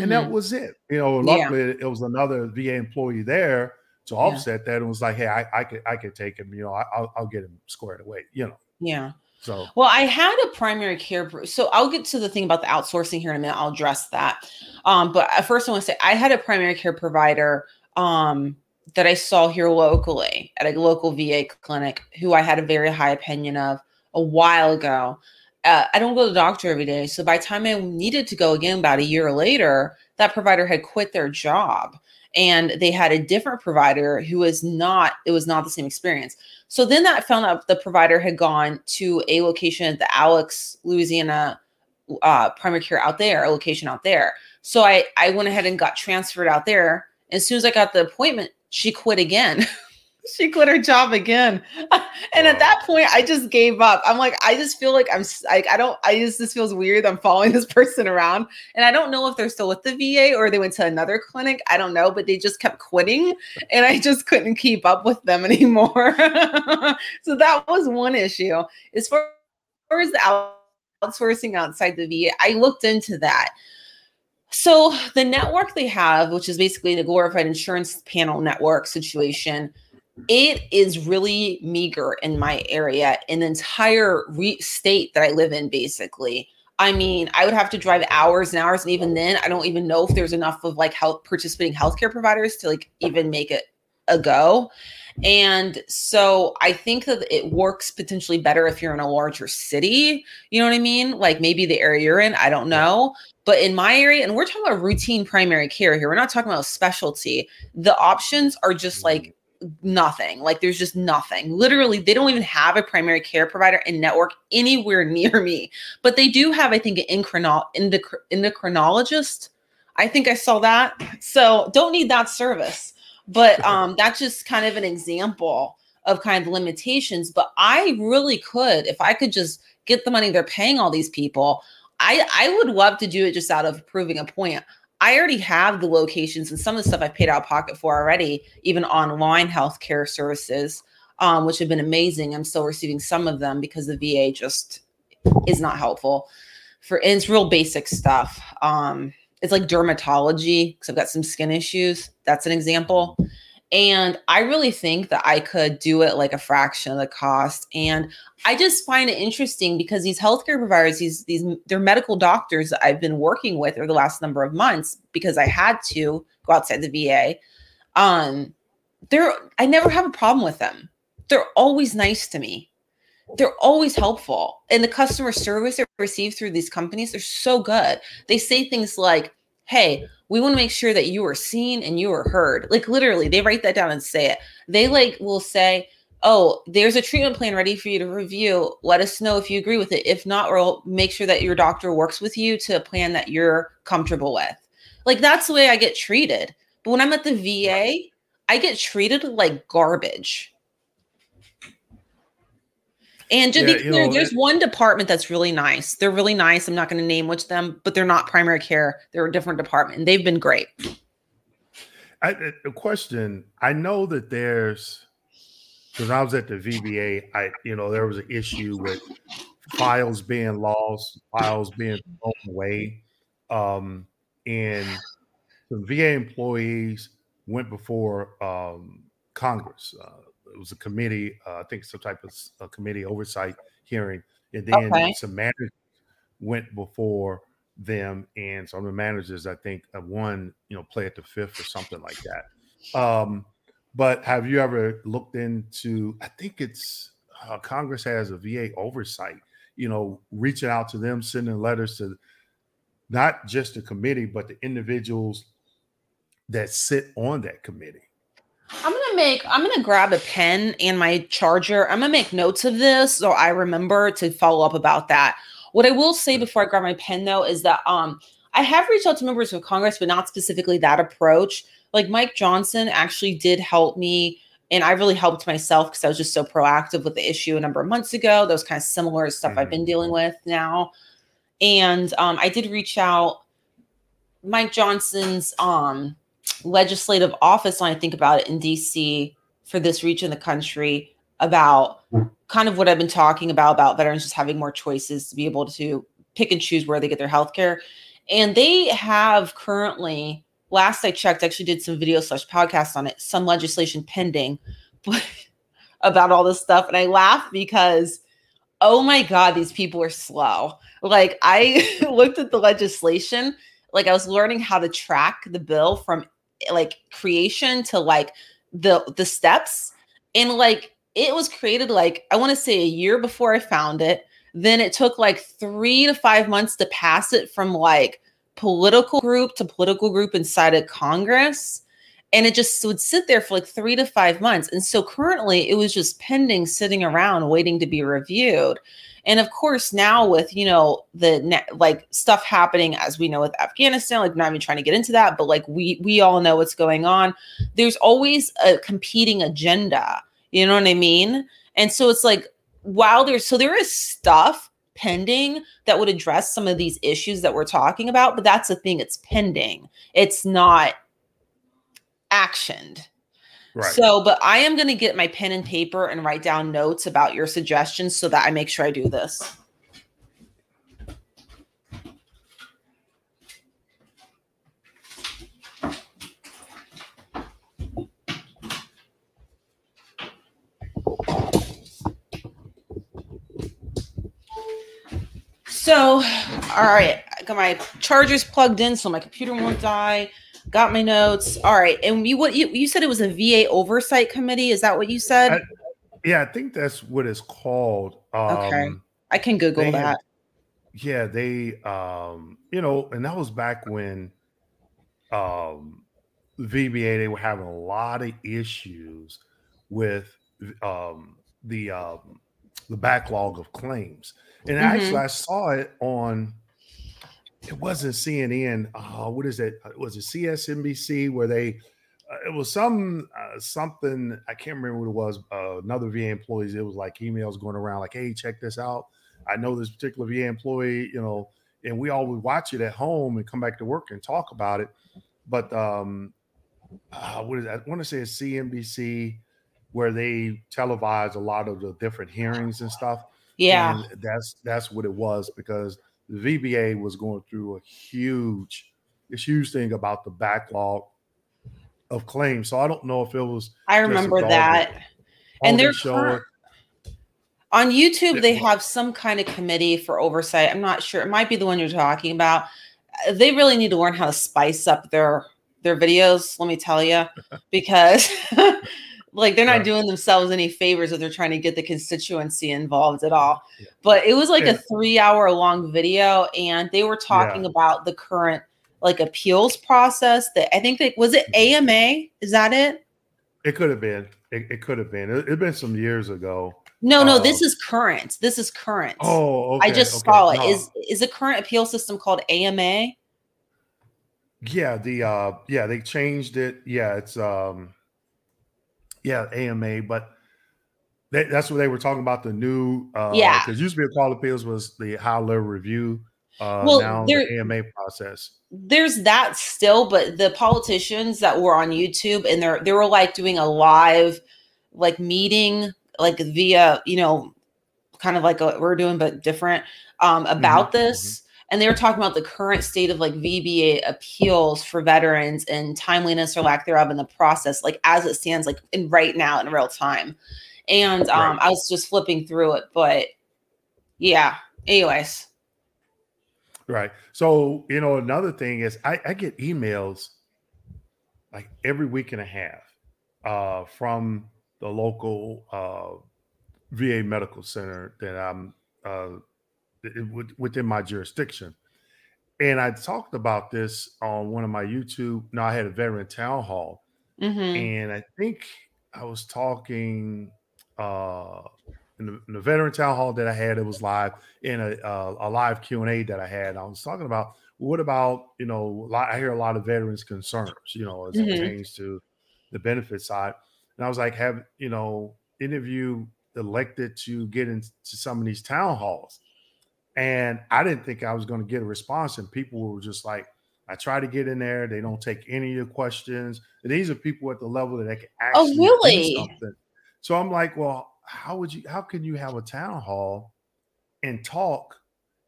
and that Mhm. was it you know Yeah. luckily it was another va employee there to Yeah. offset that and was like hey i, I could i could take him you know I, I'll, I'll get him squared away you know yeah. so Well, I had a primary care. So I'll get to the thing about the outsourcing here in a minute. I'll address that. Um, but first, I want to say I had a primary care provider um, that I saw here locally at a local VA clinic who I had a very high opinion of a while ago. Uh, I don't go to the doctor every day. So by the time I needed to go again, about a year later, that provider had quit their job and they had a different provider who was not, it was not the same experience. So then that found out the provider had gone to a location at the Alex, Louisiana uh, primary care out there, a location out there. So I, I went ahead and got transferred out there. As soon as I got the appointment, she quit again. she quit her job again. and at that point, I just gave up. I'm like, I just feel like I'm like, I don't, I just, this feels weird. I'm following this person around. And I don't know if they're still with the VA or they went to another clinic. I don't know, but they just kept quitting and I just couldn't keep up with them anymore. so that was one issue. As far as the outsourcing outside the VA, I looked into that. So the network they have, which is basically the glorified insurance panel network situation, it is really meager in my area, in the entire re- state that I live in, basically. I mean, I would have to drive hours and hours, and even then, I don't even know if there's enough of like health participating healthcare providers to like even make it a go. And so I think that it works potentially better if you're in a larger city. You know what I mean? Like maybe the area you're in, I don't know. But in my area, and we're talking about routine primary care here, we're not talking about specialty. The options are just like mm. Nothing. Like there's just nothing. Literally, they don't even have a primary care provider and network anywhere near me. But they do have, I think, an endocrino- endocrinologist. I think I saw that. So don't need that service but um that's just kind of an example of kind of limitations but i really could if i could just get the money they're paying all these people i i would love to do it just out of proving a point i already have the locations and some of the stuff i've paid out of pocket for already even online healthcare services um, which have been amazing i'm still receiving some of them because the va just is not helpful for and it's real basic stuff um it's like dermatology because I've got some skin issues. That's an example. And I really think that I could do it like a fraction of the cost. And I just find it interesting because these healthcare providers, these these they're medical doctors that I've been working with over the last number of months because I had to go outside the VA. Um, they're I never have a problem with them. They're always nice to me. They're always helpful. And the customer service they receive through these companies, they're so good. They say things like, hey, we want to make sure that you are seen and you are heard. Like literally, they write that down and say it. They like will say, oh, there's a treatment plan ready for you to review. Let us know if you agree with it. If not, we'll make sure that your doctor works with you to a plan that you're comfortable with. Like that's the way I get treated. But when I'm at the VA, I get treated like garbage. And to yeah, be clear, know, there's it, one department that's really nice. They're really nice. I'm not going to name which them, but they're not primary care. They're a different department. And they've been great. I, a question. I know that there's because I was at the VBA. I you know there was an issue with files being lost, files being thrown away, um, and the VA employees went before um, Congress. Uh, it was a committee, uh, I think some type of a committee oversight hearing, and then okay. some managers went before them, and some of the managers, I think, one you know play at the fifth or something like that. Um, but have you ever looked into? I think it's uh, Congress has a VA oversight. You know, reaching out to them, sending letters to not just the committee, but the individuals that sit on that committee I'm gonna make. I'm gonna grab a pen and my charger. I'm gonna make notes of this so I remember to follow up about that. What I will say before I grab my pen though is that um I have reached out to members of Congress, but not specifically that approach. Like Mike Johnson actually did help me, and I really helped myself because I was just so proactive with the issue a number of months ago. Those kind of similar stuff mm-hmm. I've been dealing with now, and um, I did reach out. Mike Johnson's um legislative office when I think about it in DC for this region of the country about kind of what I've been talking about about veterans just having more choices to be able to pick and choose where they get their health care. And they have currently, last I checked, actually did some video slash podcast on it, some legislation pending about all this stuff. And I laugh because oh my God, these people are slow. Like I looked at the legislation, like I was learning how to track the bill from like creation to like the the steps. And like it was created like i want to say a year before i found it. Then it took like three to five months to pass it from like political group to political group inside of congress and it just would sit there for like three to five months and so currently it was just pending sitting around waiting to be reviewed and of course, now with, you know, the like stuff happening as we know with Afghanistan, like not even trying to get into that, but like we we all know what's going on. There's always a competing agenda. You know what I mean? And so it's like while there's so there is stuff pending that would address some of these issues that we're talking about, but that's the thing, it's pending. It's not actioned. Right. So, but I am going to get my pen and paper and write down notes about your suggestions so that I make sure I do this. So, all right, I got my chargers plugged in so my computer won't die. Got my notes. All right, and you what you, you said it was a VA oversight committee? Is that what you said? I, yeah, I think that's what it's called. Um, okay, I can Google that. Had, yeah, they, um, you know, and that was back when um, VBA they were having a lot of issues with um, the um, the backlog of claims. And mm-hmm. actually, I saw it on. It wasn't CNN. Uh, what is it? Uh, was it CSNBC where they? Uh, it was some uh, something I can't remember what it was. Uh, another VA employees. It was like emails going around like, "Hey, check this out. I know this particular VA employee. You know." And we all would watch it at home and come back to work and talk about it. But um, uh, what is that? I want to say it's CNBC where they televise a lot of the different hearings and stuff. Yeah, and that's that's what it was because the VBA was going through a huge, this huge thing about the backlog of claims. So I don't know if it was. I remember that, and they're current, on YouTube. They have some kind of committee for oversight. I'm not sure. It might be the one you're talking about. They really need to learn how to spice up their their videos. Let me tell you, because. Like they're not doing themselves any favors if they're trying to get the constituency involved at all. Yeah. But it was like yeah. a three hour long video, and they were talking about the current like appeals process. That I think that was it AMA. Is that it? It could have been. It, it could have been. It, had been some years ago. No, no, um, this is current. This is current. Oh, okay, I just okay. saw it. No. Is is the current appeal system called AMA? Yeah, the uh yeah, they changed it. Yeah, it's um yeah, AMA, but they, that's what they were talking about the new. Uh, yeah, because used to be a call of appeals was the high level review. Uh, well, now there, the AMA process. There's that still, but the politicians that were on YouTube and they're they were like doing a live like meeting like via you know kind of like what we're doing but different um about mm-hmm, this. Mm-hmm and they were talking about the current state of like VBA appeals for veterans and timeliness or lack thereof in the process, like as it stands, like in right now in real time. And um, right. I was just flipping through it, but yeah. Anyways. Right. So you know, another thing is I, I get emails like every week and a half uh, from the local uh, VA medical center that I'm uh, within my jurisdiction. And I talked about this on one of my YouTube. No, I had a veteran town hall, mm-hmm. and I think I was talking uh, in the, in the, veteran town hall that I had. It was live in a, uh, a live Q and A that I had. I was talking about what about you know I hear a lot of veterans concerns, you know, as mm-hmm. it pertains to the benefit side, and I was like, have you know, any of you elected to get into some of these town halls? And I didn't think I was going to get a response. And people were just like, I try to get in there. They don't take any of your questions. And these are people at the level that they can oh, actually oh, really? do something. So I'm like, well, how would you, how can you have a town hall and talk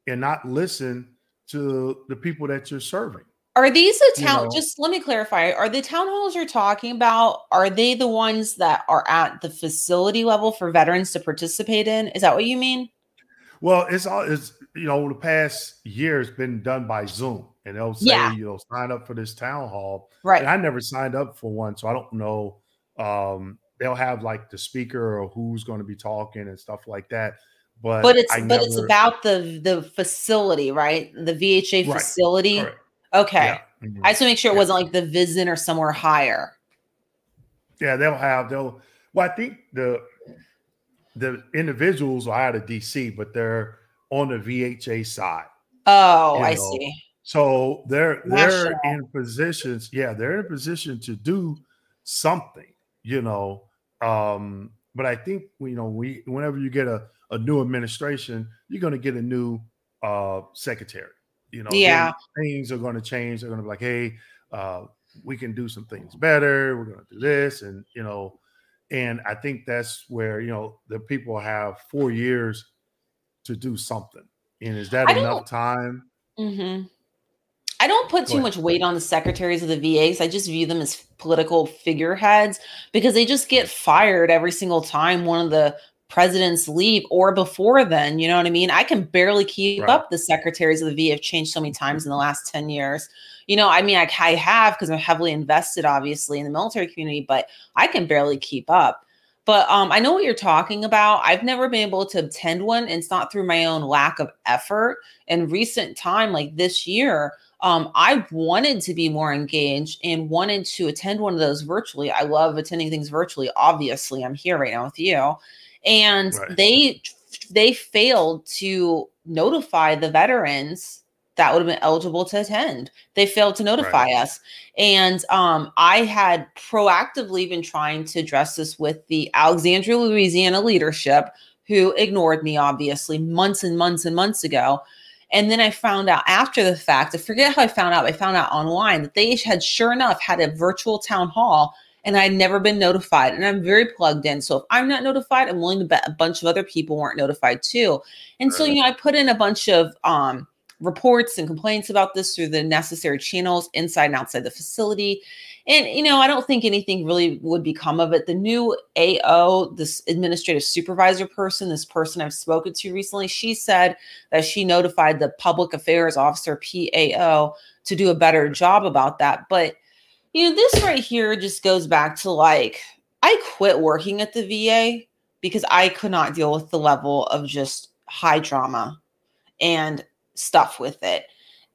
and not listen to the people that you're serving? Are these the town? You know, just let me clarify. Are the town halls you're talking about? Are they the ones that are at the facility level for veterans to participate in? Is that what you mean? Well, it's all it's you know the past year has been done by Zoom, and they'll say yeah. you know sign up for this town hall. Right. And I never signed up for one, so I don't know. Um, they'll have like the speaker or who's going to be talking and stuff like that. But but it's I but never... it's about the the facility, right? The VHA right. facility. Okay. Yeah. Mm-hmm. I just to make sure it yeah. wasn't like the VISN or somewhere higher. Yeah, they'll have they'll. Well, I think the the individuals are out of DC, but they're on the VHA side. Oh, I know? see. So they're they're in positions, yeah, they're in a position to do something, you know. Um, but I think you know, we whenever you get a, a new administration, you're gonna get a new uh secretary. You know, yeah, things are gonna change. They're gonna be like, hey, uh, we can do some things better, we're gonna do this, and you know, and I think that's where, you know, the people have four years to do something. And is that enough time? Mm-hmm. I don't put too much weight on the secretaries of the VAs. I just view them as political figureheads because they just get fired every single time one of the presidents leave or before then. You know what I mean? I can barely keep right. up. The secretaries of the VA have changed so many times in the last 10 years. You know, I mean, I, I have because I'm heavily invested, obviously, in the military community, but I can barely keep up. But um, I know what you're talking about. I've never been able to attend one. And it's not through my own lack of effort. In recent time, like this year, um, I wanted to be more engaged and wanted to attend one of those virtually. I love attending things virtually. Obviously, I'm here right now with you. And right. they they failed to notify the veterans that would have been eligible to attend. They failed to notify right. us. And um, I had proactively been trying to address this with the Alexandria, Louisiana leadership, who ignored me, obviously, months and months and months ago. And then I found out after the fact, I forget how I found out, I found out online that they had sure enough had a virtual town hall and I'd never been notified. And I'm very plugged in. So if I'm not notified, I'm willing to bet a bunch of other people weren't notified too. And so, you know, I put in a bunch of um reports and complaints about this through the necessary channels inside and outside the facility. And, you know, I don't think anything really would become of it. The new AO, this administrative supervisor person, this person I've spoken to recently, she said that she notified the public affairs officer, PAO, to do a better job about that. But, you know, this right here just goes back to like, I quit working at the VA because I could not deal with the level of just high drama and stuff with it.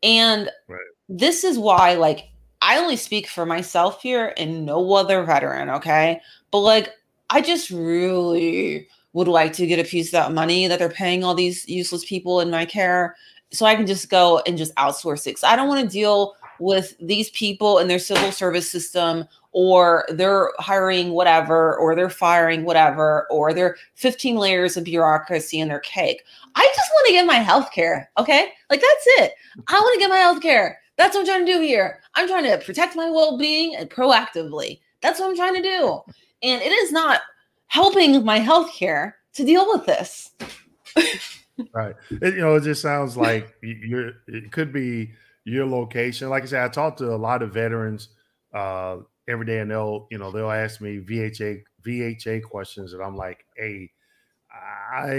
And right. this is why, like, I only speak for myself here and no other veteran, okay? But like, I just really would like to get a piece of that money that they're paying all these useless people in my care so I can just go and just outsource it. I don't want to deal with these people and their civil service system or they're hiring whatever or they're firing whatever or they're 15 layers of bureaucracy in their cake. I just want to get my health care. Okay. Like that's it. I want to get my health care. That's what I'm trying to do here. I'm trying to protect my well being and proactively. That's what I'm trying to do. And it is not helping my health care to deal with this. right. It, you know, it just sounds like you're, it could be your location. Like I said, I talked to a lot of veterans uh, every day and they'll, you know, they'll ask me VHA, VHA questions. And I'm like, hey, I,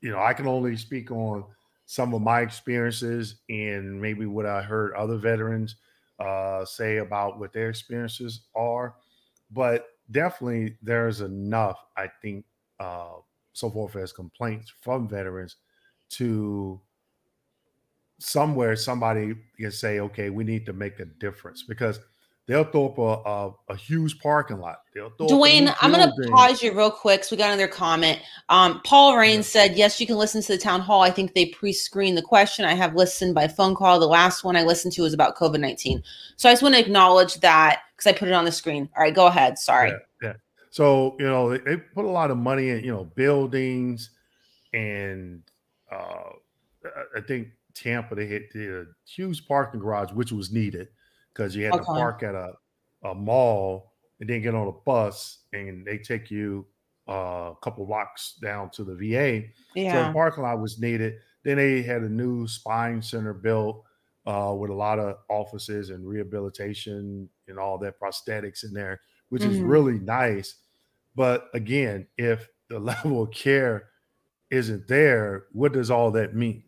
you know, I can only speak on some of my experiences and maybe what I heard other veterans uh, say about what their experiences are. But definitely, there's enough, I think, uh, so forth as complaints from veterans to somewhere somebody can say, okay, we need to make a difference because they'll throw up a, a, a huge parking lot. They'll throw Dwayne, I'm going to pause you real quick. So we got another comment. Um, Paul Rain yeah. said, yes, you can listen to the town hall. I think they pre-screen the question. I have listened by phone call. The last one I listened to was about COVID-19. So I just want to acknowledge that because I put it on the screen. All right, go ahead. Sorry. Yeah, yeah. So, you know, they, they, put a lot of money in, you know, buildings and uh, I think Tampa, they hit a huge parking garage, which was needed because you had okay. to park at a, a mall and then get on a bus and they take you uh, a couple blocks down to the VA. Yeah. So the parking lot was needed. Then they had a new spine center built uh, with a lot of offices and rehabilitation and all that prosthetics in there, which mm-hmm. is really nice. But again, if the level of care isn't there, what does all that mean?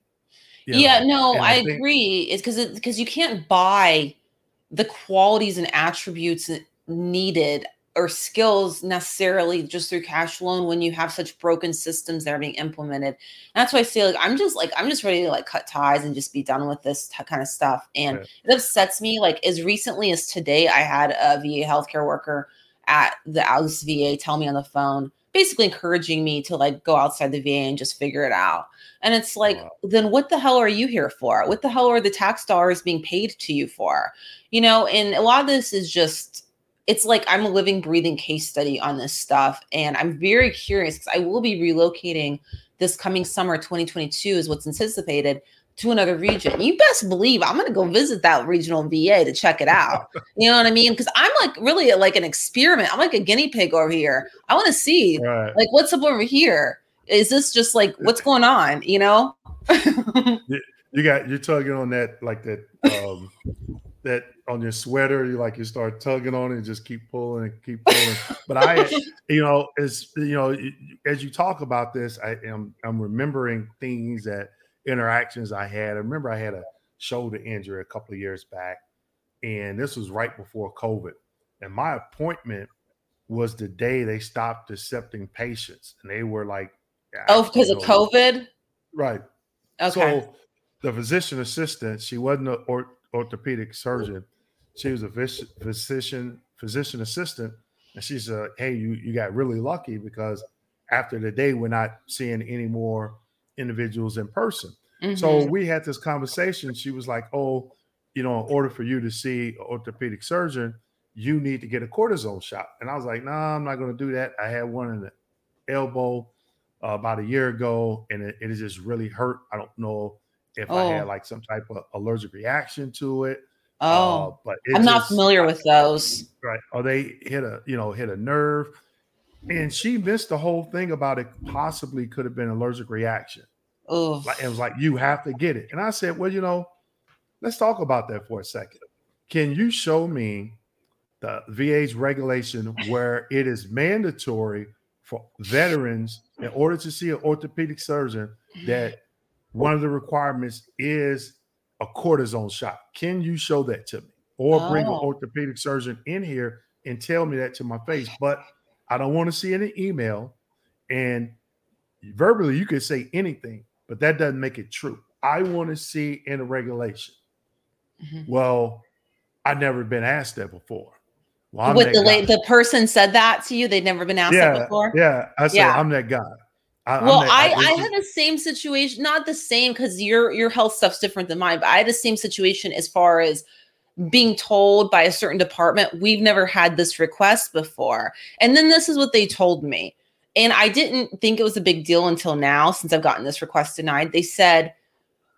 You know? yeah, no, I, I think- agree. It's because because you can't buy the qualities and attributes needed or skills necessarily just through cash loan when you have such broken systems that are being implemented. And that's why I say like I'm just like I'm just ready to like cut ties and just be done with this t- kind of stuff. And right. it upsets me. Like as recently as today, I had a VA healthcare worker at the Alex VA tell me on the phone, basically encouraging me to like go outside the VA and just figure it out. And it's oh, like, wow. then what the hell are you here for? What the hell are the tax dollars being paid to you for? You know, and a lot of this is just, it's like I'm a living, breathing case study on this stuff. And I'm very curious because I will be relocating this coming summer, 2022 is what's anticipated to another region. You best believe I'm going to go visit that regional VA to check it out. You know what I mean? Because I'm like really like an experiment. I'm like a guinea pig over here. I want to see right. like what's up over here is this just like what's going on? You know? you got you're tugging on that like that um that on your sweater, you like you start tugging on it and just keep pulling and keep pulling. but I, you know, as you know, as you talk about this, I am I'm remembering things that interactions I had. I remember I had a shoulder injury a couple of years back, and this was right before COVID. And my appointment was the day they stopped accepting patients, and they were like, "Oh, because of COVID." Right. Okay. So the physician assistant, she wasn't an or- orthopedic surgeon. She was a physician physician assistant, and she said, "Hey, you you got really lucky because after the day, we're not seeing any more individuals in person." Mm-hmm. So we had this conversation. She was like, "Oh, you know, in order for you to see an orthopedic surgeon, you need to get a cortisone shot." And I was like, "No, nah, I'm not going to do that. I had one in the elbow uh, about a year ago, and it, it just really hurt. I don't know if oh. I had oh. like some type of allergic reaction to it. Oh, uh, but I'm not familiar with those. Right? Or they hit a you know hit a nerve, and she missed the whole thing about it. Possibly could have been allergic reaction. Oh, like, it was like you have to get it. And I said, well, you know, let's talk about that for a second. Can you show me the VA's regulation where it is mandatory for veterans in order to see an orthopedic surgeon that one of the requirements is a cortisone shot. Can you show that to me? Or bring an oh. orthopedic surgeon in here and tell me that to my face. But I don't want to see any email. And verbally, you can say anything, but that doesn't make it true. I want to see in a regulation. Mm-hmm. Well, I've never been asked that before. Well, With the la- the person said that to you, they'd never been asked yeah, that before. Yeah, I said yeah. I'm that guy. I, well, that, I, I, I had the same situation, not the same because your your health stuff's different than mine, but I had the same situation as far as being told by a certain department, we've never had this request before. And then this is what they told me. And I didn't think it was a big deal until now, since I've gotten this request denied. They said,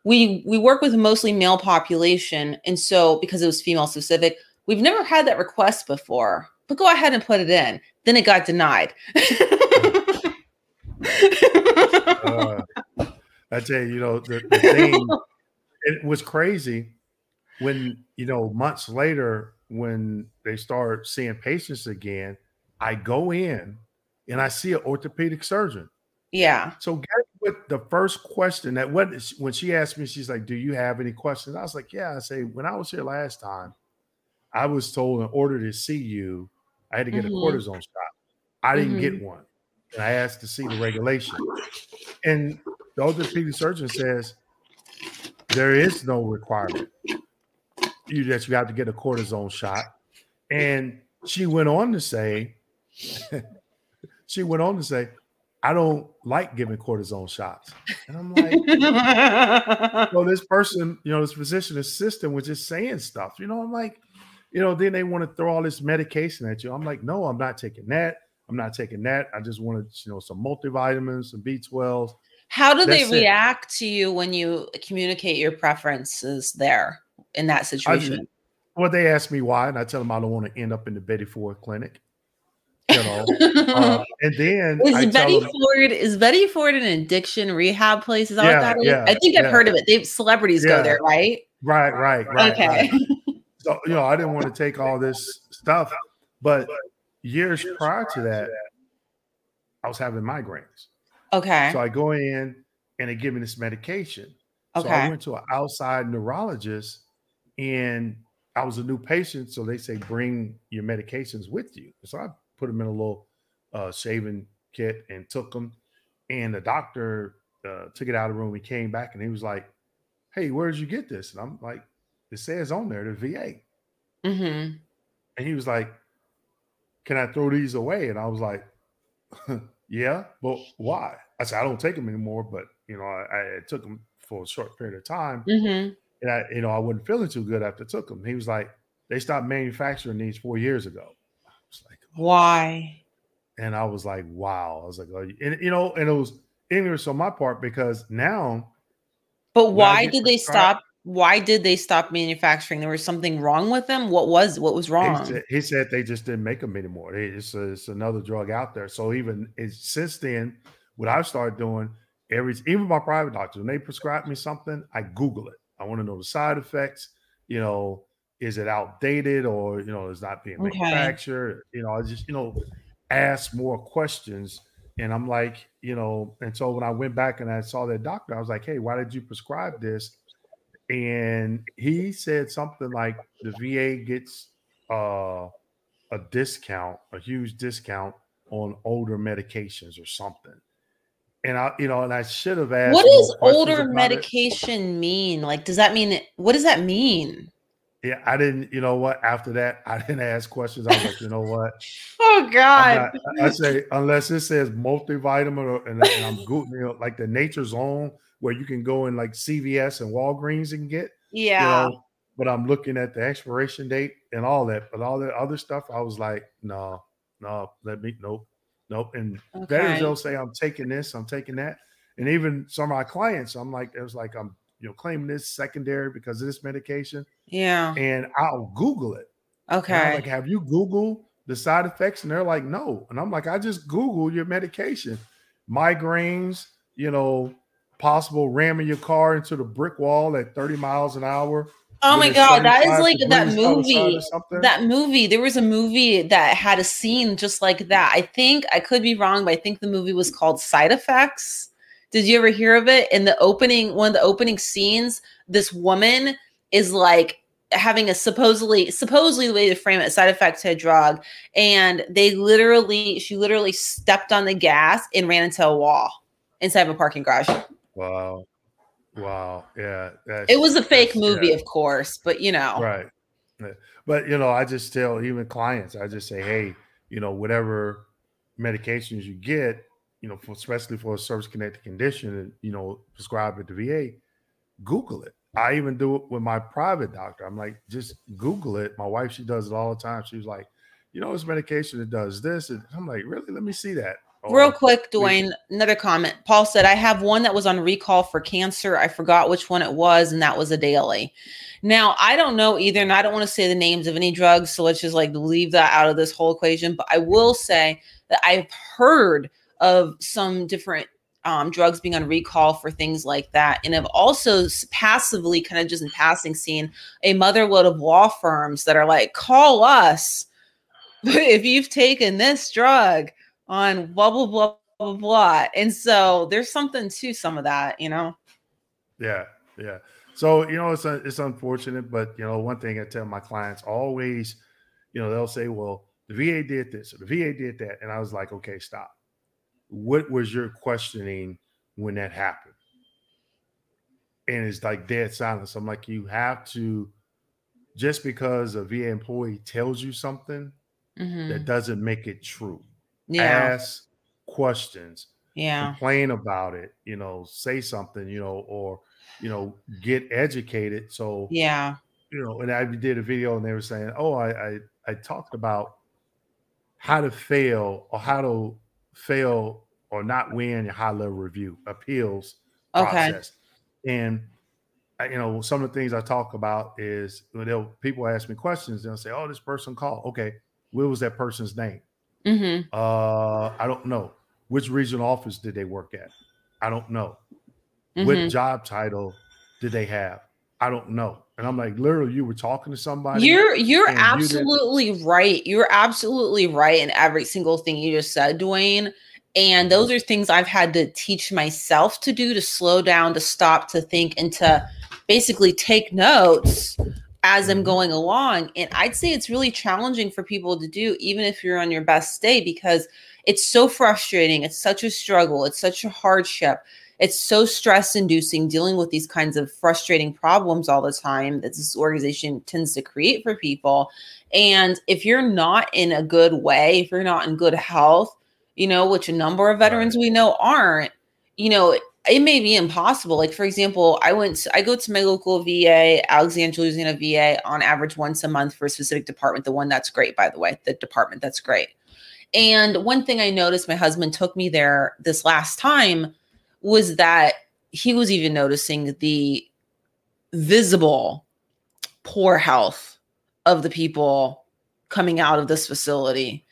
we we work with mostly male population. And so because it was female specific, we've never had that request before. But go ahead and put it in. Then it got denied. uh, I tell you, you know, the, the thing it was crazy when you know months later when they start seeing patients again. I go in and I see an orthopedic surgeon. Yeah. So guess what the first question that what when she asked me, she's like, Do you have any questions? I was like, Yeah. I say, when I was here last time, I was told in order to see you, I had to get mm-hmm. a cortisone shot. I didn't mm-hmm. get one. And I asked to see the regulation. And the orthopedic surgeon says there is no requirement you that you have to get a cortisone shot. And she went on to say, she went on to say, I don't like giving cortisone shots. And I'm like, well, this person, you know, this physician assistant was just saying stuff. You know, I'm like, you know, then they want to throw all this medication at you. I'm like, no, I'm not taking that. I'm not taking that. I just wanted, you know, some multivitamins, some B12s. How do That's they react it. to you when you communicate your preferences there in that situation? I, well, they ask me why, and I tell them I don't want to end up in the Betty Ford clinic. You know, uh, and then is I Betty them, Ford is Betty Ford an addiction rehab place? Is that yeah, what that is? Yeah, I think I've yeah. heard of it. They've celebrities go there, right? Right, right, right. Okay. Right. So you know, I didn't want to take all this stuff, but years prior to that, I was having migraines. Okay. So I go in and they give me this medication. Okay. So I went to an outside neurologist and I was a new patient. So they say, bring your medications with you. So I put them in a little uh, shaving kit and took them. And the doctor uh, took it out of the room. He came back and he was like, Hey, where did you get this? And I'm like, It says on there, the VA. Mm-hmm. And he was like, can I throw these away? And I was like, yeah, but why? I said, I don't take them anymore, but you know, I, I took them for a short period of time. Mm-hmm. And I, you know, I wasn't feeling too good after I took them. He was like, they stopped manufacturing these four years ago. I was like, oh. why? And I was like, wow. I was like, oh, and you know, and it was ignorance on my part because now. But why did they stop why did they stop manufacturing? There was something wrong with them. What was what was wrong? He said, he said they just didn't make them anymore. It's, a, it's another drug out there. So even since then, what I've started doing every even my private doctors when they prescribe me something, I Google it. I want to know the side effects. You know, is it outdated or you know is not being Okay. manufactured? You know, I just you know ask more questions. And I'm like, you know, and so when I went back and I saw that doctor, I was like, hey, why did you prescribe this? And he said something like the VA gets uh, a discount, a huge discount on older medications or something. And I, you know, and I should have asked. What does older about it. medication mean? Like, does that mean what does that mean? Yeah, I didn't. You know what? After that, I didn't ask questions. I was like, you know what? Oh God. not- I say unless it says multivitamin or, and, and I'm good, you know, like the Nature Zone where you can go in like CVS and Walgreens and get, yeah. you know. But I'm looking at the expiration date and all that. But all that other stuff, I was like, no, no, let me, nope, nope. And veterans, okay. they'll say, I'm taking this, I'm taking that. And even some of my clients, I'm like, it was like, I'm, you know, claiming this secondary because of this medication. Yeah. And I'll Google it. Okay. like, have you Googled the side effects? And they're like, no. And I'm like, I just Google your medication, migraines, you know, possible ramming your car into the brick wall at 30 miles an hour. Oh my God, that is like that movie. That movie. There was a movie that had a scene just like that. I think I could be wrong, but I think the movie was called Side Effects. Did you ever hear of it? In the opening, one of the opening scenes, this woman is like having a supposedly supposedly the way to frame it, side effect to a drug, and they literally she literally stepped on the gas and ran into a wall inside of a parking garage. Wow. Wow. Yeah. It was a fake that's- yeah. movie, of course, but you know. Right. But you know, I just tell even clients, I just say, hey, you know, whatever medications you get, you know, for, especially for a service connected condition, you know, prescribed at the VA, Google it. I even do it with my private doctor. I'm like, just Google it. My wife, she does it all the time. She was like, you know, this medication that does this. And I'm like, really? Let me see that. Real quick, we- Dwayne, another comment. Paul said, I have one that was on recall for cancer. I forgot which one it was, and that was a daily. Now, I don't know either, and I don't want to say the names of any drugs, so let's just like leave that out of this whole equation. But I will say that I've heard of some different um, drugs being on recall for things like that. And I've also passively, kind of just in passing, seen a motherload of law firms that are like, call us if you've taken this drug on blah blah blah blah blah. And so there's something to some of that, you know. Yeah, yeah. So you know, it's a, it's unfortunate, but you know, one thing I tell my clients always, you know, they'll say, "Well, the VA did this, or the VA did that," and I was like, "Okay, stop. What was your questioning when that happened?" And it's like dead silence. I'm like, you have to, just because a VA employee tells you something, Mhm. that doesn't make it true. Yeah, Ask questions yeah, complain about it, you know, say something, you know, or you know, get educated. So yeah, you know, and I did a video and they were saying, "Oh, I I, I talked about how to fail or how to fail or not win your high level review appeals Okay. process." And you know, some of the things I talk about is when people ask me questions, they'll say, "Oh, this person called. Okay, what was that person's name?" Hmm Uh, I don't know. Which regional office did they work at? I don't know. hmm What job title did they have? I don't know. And I'm like, literally, you were talking to somebody. You're you're and you absolutely right. You're absolutely right in every single thing you just said, Dwayne. And those are things I've had to teach myself to do to slow down, to stop, to think, and to basically take notes as I'm Mhm. going along. And I'd say it's really challenging for people to do, even if you're on your best day, because it's so frustrating. It's such a struggle. It's such a hardship. It's so stress inducing dealing with these kinds of frustrating problems all the time that this organization tends to create for people. And if you're not in a good way, if you're not in good health, you know, which a number of veterans we know aren't, you know, it may be impossible. Like, for example, I went, to, I go to my local VA, Alexandria, Louisiana VA, on average once a month for a specific department. The one that's great, by the way, the department that's great. And one thing I noticed, my husband took me there this last time, was that he was even noticing the visible poor health of the people coming out of this facility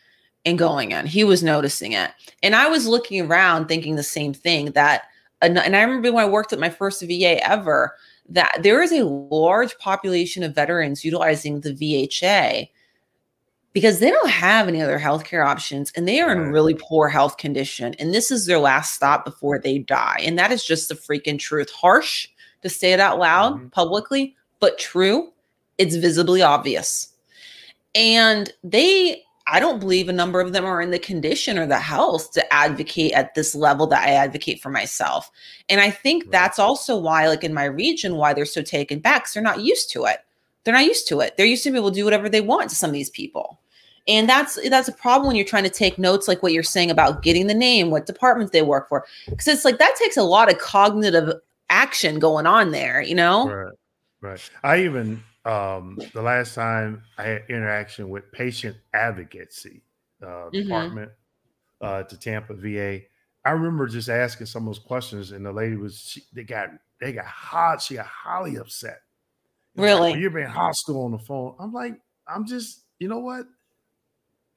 and going in. He was noticing it. And I was looking around thinking the same thing that, and and I remember when I worked at my first VA ever, that there is a large population of veterans utilizing the VHA because they don't have any other healthcare options and they are in really poor health condition and this is their last stop before they die. And that is just the freaking truth. Harsh to say it out loud mm-hmm. publicly but true. It's visibly obvious. And they I don't believe a number of them are in the condition or the health to advocate at this level that I advocate for myself. And I think right. that's also why, like in my region, why they're so taken back. Cause they're not used to it. They're not used to it. They're used to be able to do whatever they want to some of these people. And that's that's a problem when you're trying to take notes, like what you're saying about getting the name, what departments they work for. Because it's like that takes a lot of cognitive action going on there, you know? Right. Right. I even um, the last time I had interaction with patient advocacy uh, mm-hmm. department uh, to Tampa VA, I remember just asking some of those questions, and the lady was she, they got they got hot. She got highly upset. Really, like, well, you're being hostile on the phone. I'm like, I'm just, you know what?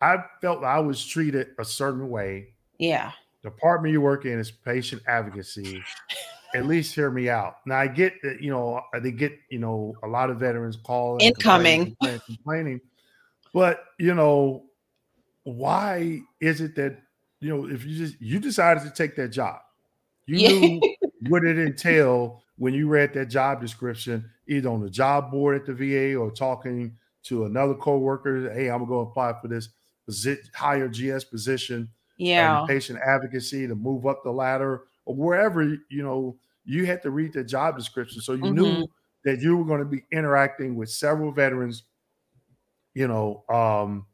I felt I was treated a certain way. Yeah. The department you work in is patient advocacy at least hear me out. Now I get that you know uh, they get you know a lot of veterans call incoming complaining, complaining, but you know why is it that you know if you just you decided to take that job, you yeah. knew what it entailed when you read that job description either on the job board at the VA or talking to another coworker. Hey, I'm going to apply for this higher GS position. Yeah, patient advocacy to move up the ladder or wherever you know you had to read the job description. So you mm-hmm. knew that you were going to be interacting with several veterans you know um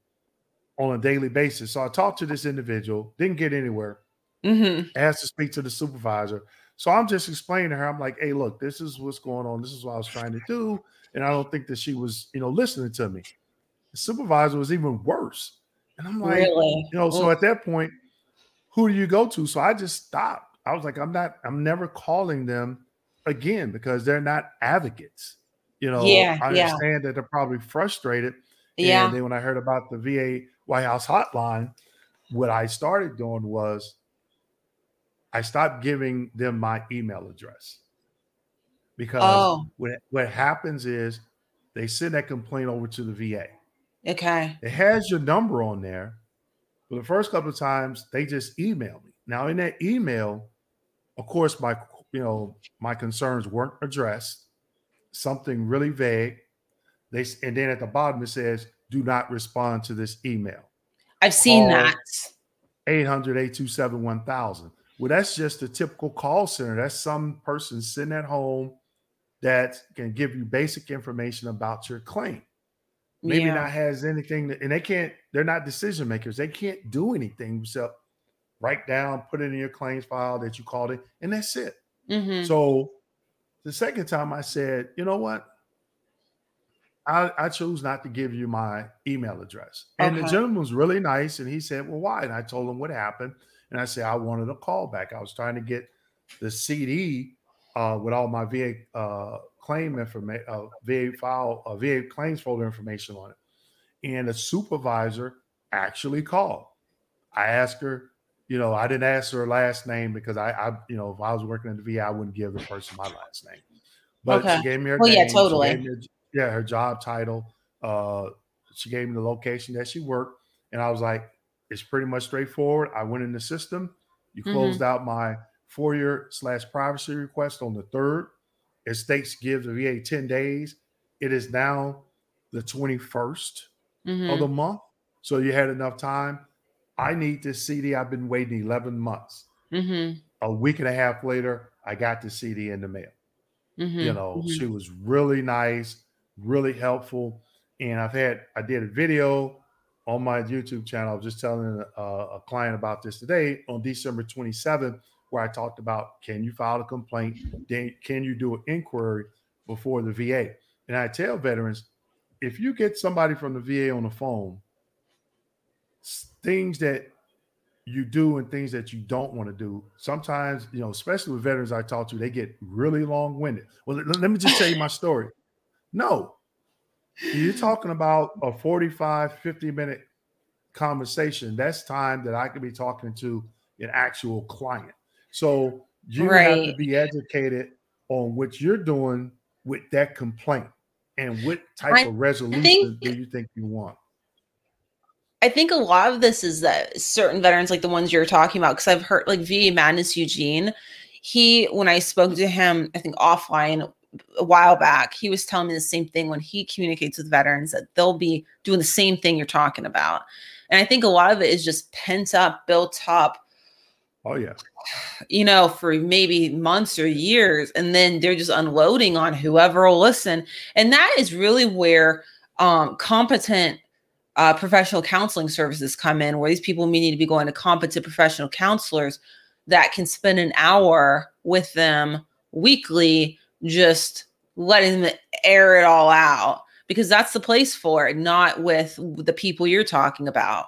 on a daily basis. So i talked to this individual didn't get anywhere mm-hmm. asked to speak to the supervisor. So i'm just explaining to her i'm like hey look this is what's going on. This is what i was trying to do and i don't think that she was you know listening to me. The supervisor was even worse. And i'm like really? you know so at that point who do you go to? So i just stopped I was like, I'm not, I'm never calling them again because they're not advocates. You know, yeah, I understand yeah. that they're probably frustrated. Yeah. And then when I heard about the VA White House hotline, what I started doing was I stopped giving them my email address because oh. what, what happens is they send that complaint over to the VA. Okay. It has your number on there. But the first couple of times they just email me. Now in that email, of course, my you know my concerns weren't addressed. Something really vague. They and then at the bottom it says, "Do not respond to this email." I've seen call that. 800 827 1000. Well, that's just a typical call center. That's some person sitting at home that can give you basic information about your claim. Maybe yeah. not has anything, that, and they can't. They're not decision makers. They can't do anything except write down, put it in your claims file that you called it, and that's it. Mm-hmm. So the second time I said, you know what? I, I chose not to give you my email address. And okay. the gentleman was really nice. And he said, Well, why? And I told him what happened. And I said, I wanted a call back. I was trying to get the CD uh, with all my VA uh, claim information, uh, VA file, uh, VA claims folder information on it. And a supervisor actually called. I asked her, you know, I didn't ask her last name because I, I, you know, if I was working at the VA, I wouldn't give the person my last name. But okay. she gave me her well, name. yeah, totally. Her, yeah, her job title. Uh, she gave me the location that she worked, and I was like, it's pretty much straightforward. I went in the system. You mm-hmm. closed mm-hmm. out my FOIA slash privacy request on the third. It states give the VA 10 days. It is now the 21st mm-hmm. of the month. So you had enough time I need this CD. I've been waiting 11 months. Mm-hmm. A week and a half later, I got the CD in the mail. Mm-hmm. You know, mm-hmm. she was really nice, really helpful. And I've had, I did a video on my YouTube channel. I was just telling a, a client about this today on December 27th, where I talked about can you file a complaint? Then can you do an inquiry before the VA? And I tell veterans, if you get somebody from the VA on the phone things that you do and things that you don't want to do. Sometimes, you know, especially with veterans I talk to, they get really long winded. Well, let, let, me just tell you my story. No, you're talking about a 45, 50 minute conversation. That's time that I could be talking to an actual client. So you right. have to be educated on what you're doing with that complaint? And what type I of resolution think, do you think you want? I think a lot of this is that certain veterans, like the ones you're talking about, because I've heard like VA Madness Eugene, he, when I spoke to him, I think offline a while back, he was telling me the same thing when he communicates with veterans that they'll be doing the same thing you're talking about. And I think a lot of it is just pent up, built up. Oh, yeah. You know, for maybe months or years. And then they're just unloading on whoever will listen. And that is really where um, competent uh, professional counseling services come in, where these people need to be going to competent professional counselors that can spend an hour with them weekly, just letting them air it all out because that's the place for it, not with the people you're talking about.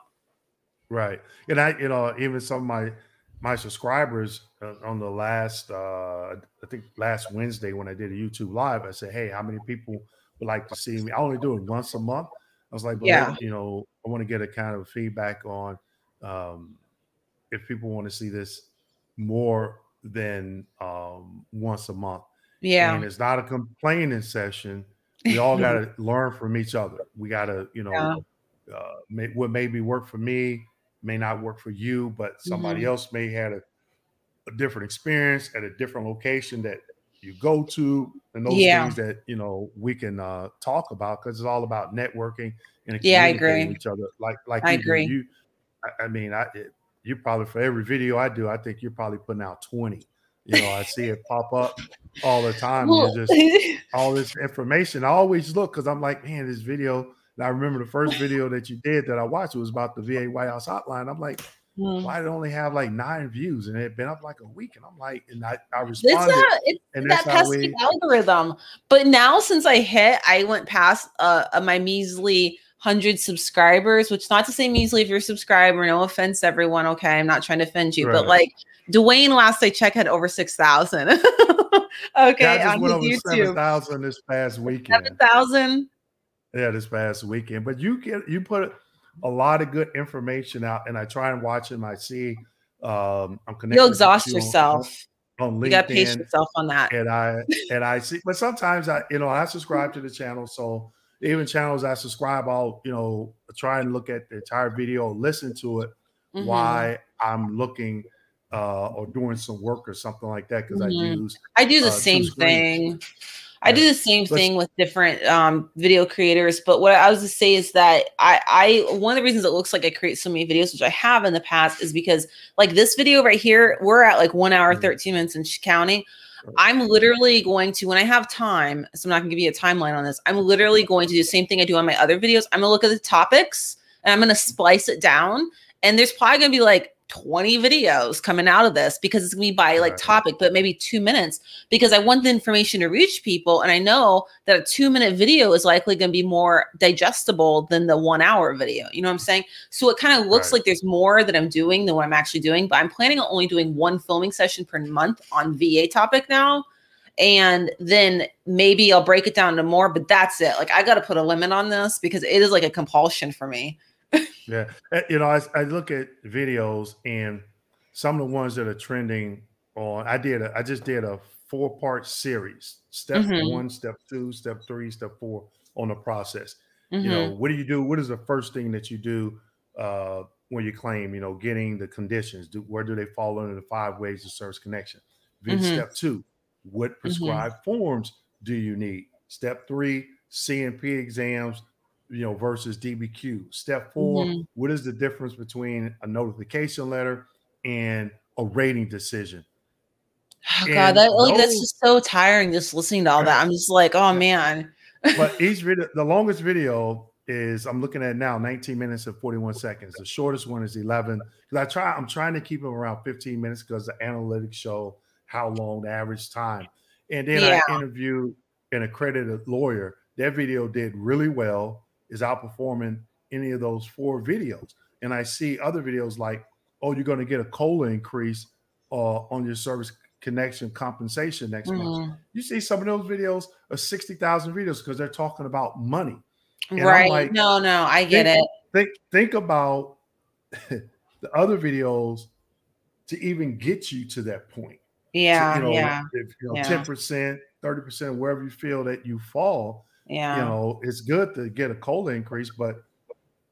Right. And I, you know, even some of my my subscribers uh, on the last, uh, I think last Wednesday when I did a YouTube live, I said, "Hey, how many people would like to see me?" I only do it once a month, I was like, yeah, you know, I want to get a kind of feedback on um, if people want to see this more than um, once a month. Yeah, and it's not a complaining session. We all got to learn from each other. We got to, you know, yeah. uh, may, what maybe work for me may not work for you, but somebody mm-hmm. else may had a, a different experience at a different location that you go to and those yeah. things that you know we can uh, talk about because it's all about networking and yeah, I agree. With each other, like like I you agree. You, I, I, mean, I it, you probably for every video I do, I think you're probably putting out twenty. You know, I see it pop up all the time. Well, just all this information. I always look because I'm like, man, this video. And I remember the first video that you did that I watched. It was about the VA White House hotline. I'm like, Mm. Why did it only have like nine views and it had been up like a week? And I'm like, and I, I responded. It's, and that pesky algorithm. But now since I hit, I went past uh, uh, my measly hundred subscribers, which not to say measly if you're a subscriber. No offense, everyone. Okay, I'm not trying to offend you, right. but like Dwayne, last I checked, had over six thousand. okay, yeah, I just went over seven thousand this past weekend. Seven thousand. Yeah, this past weekend. But you get you put a lot of good information out, and I try and watch them. I see um, I'm connected. You'll exhaust you yourself. On, you got to pace yourself on that. And I and I see, but sometimes I, you know, I subscribe to the channel, so even channels I subscribe, I'll you know try and look at the entire video, listen to it, mm-hmm. why I'm looking uh, or doing some work or something like that because mm-hmm. I use I do the uh, same thing. I do the same thing with different um, video creators, but what I was to say is that I, I one of the reasons it looks like I create so many videos, which I have in the past, is because like this video right here, we're at like one hour, mm. 13 minutes and counting. I'm literally going to, when I have time, so I'm not gonna give you a timeline on this. I'm literally going to do the same thing I do on my other videos. I'm gonna look at the topics and I'm gonna splice it down. And there's probably gonna be like 20 videos coming out of this because it's gonna be by like topic, but maybe two minutes because I want the information to reach people. And I know that a two minute video is likely gonna be more digestible than the one hour video. You know what I'm saying? So it kind of looks right. like there's more that I'm doing than what I'm actually doing, but I'm planning on only doing one filming session per month on VA topic now. And then maybe I'll break it down to more, but that's it. Like I got to put a limit on this because it is like a compulsion for me yeah, eh, you know, I, I look at videos and some of the ones that are trending on. I did a, I just did a four part series: step mm-hmm. one, step two, step three, step four on the process. Mm-hmm. You know, mm-hmm. what do you do? What is the first thing that you do uh, when you claim? You know, getting the conditions. Do, where do they fall under the five ways of service connection? Then mm-hmm. step two: what mm-hmm. prescribed forms do you need? Step three: C&P exams you know, versus DBQ. Step 4 mm-hmm. what is the difference between a notification letter and a rating decision? Oh God, that like those, that's just so tiring just listening to all that. I'm just like, oh man. but each video, the longest video is I'm looking at now 19 minutes and 41 seconds. The shortest one is 11. Because I try, I'm trying to keep them around 15 minutes because the analytics show how long the average time. And then yeah. I interviewed an accredited lawyer. That video did really well is outperforming any of those four videos. And I see other videos like, oh, you're going to get a COLA increase uh, on your service connection compensation next mm. month. Mm-hmm. You see some of those videos are 60,000 videos because they're talking about money. And right. Like, no, no, I get think, it. Think, think about the other videos to even get you to that point. Yeah. So, you know, yeah. If, you know, yeah. 10%, 30% wherever you feel that you fall. Yeah. You know, it's good to get a COLA increase, but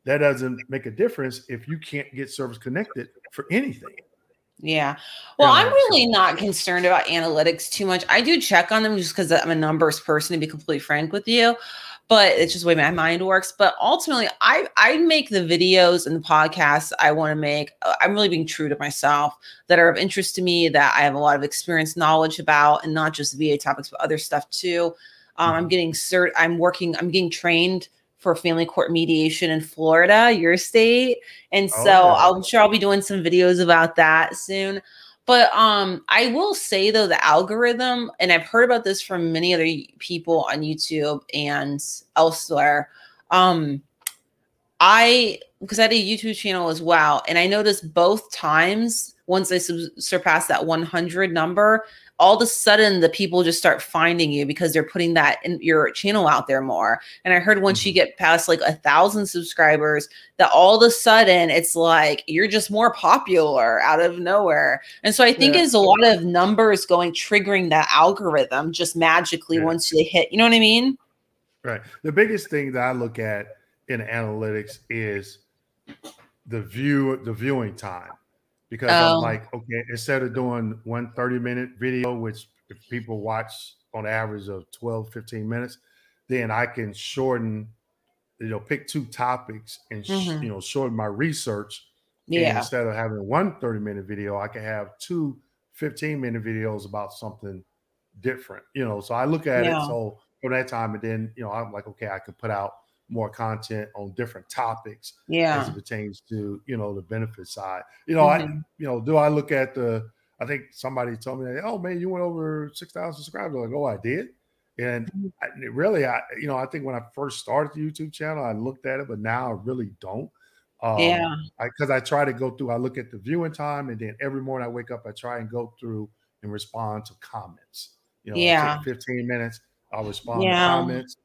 that doesn't make a difference if you can't get service connected for anything. Yeah. Well, Yeah, I'm really not concerned about analytics too much. I do check on them just because I'm a numbers person, to be completely frank with you. But it's just the way my mind works. But ultimately, I I make the videos and the podcasts I want to make. uh, I'm really being true to myself that are of interest to me, that I have a lot of experience, knowledge about, and not just VA topics, but other stuff too. Um, I'm getting cert. I'm working. I'm getting trained for family court mediation in Florida, your state. And Oh, so yeah. I'm sure I'll be doing some videos about that soon. But um, I will say though, the algorithm, and I've heard about this from many other people on YouTube and elsewhere. Um, I because I had a YouTube channel as well, and I noticed both times once I sub- surpassed that 100 number, all of a sudden the people just start finding you because they're putting that in your channel out there more. And I heard once you mm-hmm. get past like a thousand subscribers, that all of a sudden it's like you're just more popular out of nowhere. And so I think Yeah. it's a lot of numbers going triggering that algorithm just magically Yeah. once they hit. You know what I mean? Right. The biggest thing that I look at in analytics is the view, the viewing time. Because Oh. I'm like, okay, instead of doing one 30 minute video, which if people watch on average of 12, 15 minutes, then I can shorten, you know, pick two topics and, Mhm. you know, shorten my research. And Yeah. instead of having one 30 minute video, I can have two 15 minute videos about something different, you know. So I look at Yeah. it so from that time, and then, you know, I'm like, okay, I can put out more content on different topics yeah. as it pertains to you know the benefit side. You know, I Mhm. you know, do I look at the? I think somebody told me, oh man, you went over six thousand subscribers. I'm like, oh, I did. And Mhm. I, really, I you know, I think when I first started the YouTube channel, I looked at it, but now I really don't. Um, Yeah. because I, try to go through. I look at the viewing time, and then every morning I wake up, I try and go through and respond to comments. You know, Yeah. 15 minutes. I'll respond Yeah. to comments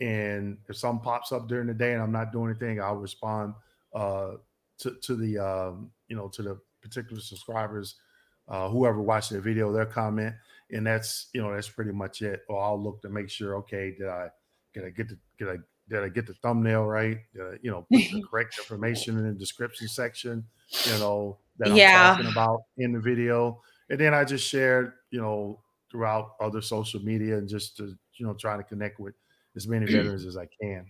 and if something pops up during the day and I'm not doing anything, I'll respond uh, to to the um, you know to the particular subscribers, uh, whoever watched the video, their comment, and that's you know that's pretty much it. Or I'll look to make sure, okay, did I did I get the did I did I get the thumbnail right? Did you know, put the correct information in the description section, you know, that I'm Yeah. talking about in the video, and then I just shared, you know, throughout other social media and just to you know trying to connect with as many mm. veterans as I can.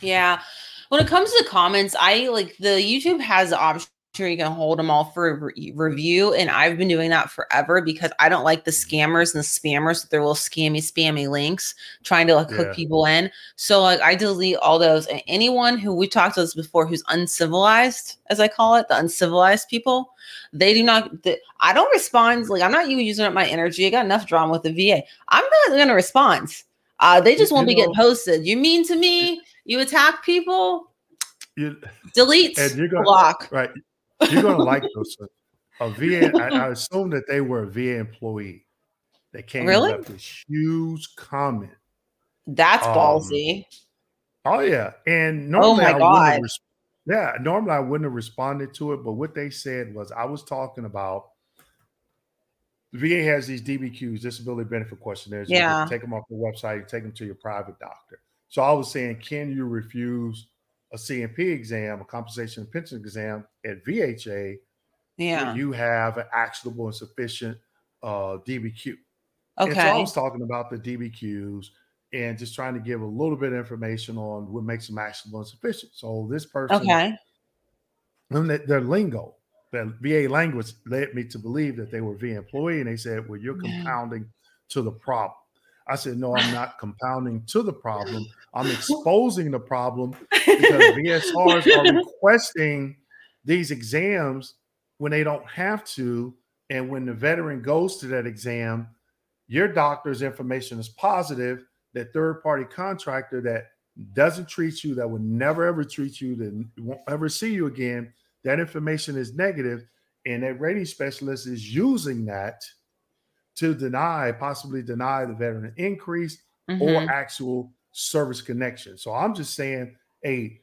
Yeah. When it comes to comments, I like the YouTube has the option where you can hold them all for re- review. And I've been doing that forever because I don't like the scammers and the spammers with their little scammy, spammy links trying to like hook Yeah. people in. So like I delete all those. And anyone who we talked to this before who's uncivilized, as I call it, the uncivilized people, they do not the, I don't respond. Like I'm not even using up my energy. I got enough drama with the VA. I'm not gonna respond. Uh, they just You won't be getting posted. You mean to me? You attack people? You, Delete, and you're gonna block. right, you're gonna like those. A VA, I, I assume that they were a VA employee. They came Really? this huge comment. That's Um, ballsy. Oh yeah, and normally my I wouldn't have yeah, normally I wouldn't have responded to it, but what they said was I was talking about the VA has these DBQs, disability benefit questionnaires. You can Yeah. take them off the website, take them to your private doctor. So I was saying, can you refuse a C&P exam, a compensation and pension exam at VHA Yeah. you have an actionable and sufficient uh, DBQ? And so I was talking about the DBQs and just trying to give a little bit of information on what makes them actionable and sufficient. So this person, Okay. and their lingo, their VA language led me to believe that they were VA employee, and they said, "Well, you're compounding to the problem." I said, "No, I'm not compounding to the problem. I'm exposing the problem because VSRs are requesting these exams when they don't have to. And when the veteran goes to that exam, your doctor's information is positive. That third party contractor that doesn't treat you, that will never ever treat you, that won't ever see you again, that information is negative, And that rating specialist is using that to deny, possibly deny the veteran an increase Mhm. or actual service connection. So I'm just saying, hey,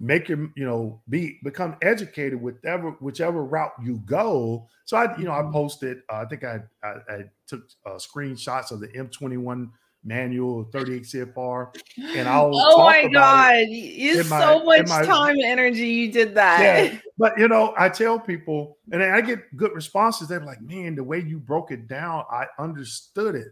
make your you know be become educated with whatever whichever route you go so i you know i mm-hmm. posted uh, i think I, I, I took uh, screenshots of the m21 manual 38 cfr and i'll oh my god you so my, much my, time and energy you did that. Yeah, but you know i tell people and i get good responses they're like man the way you broke it down i understood it.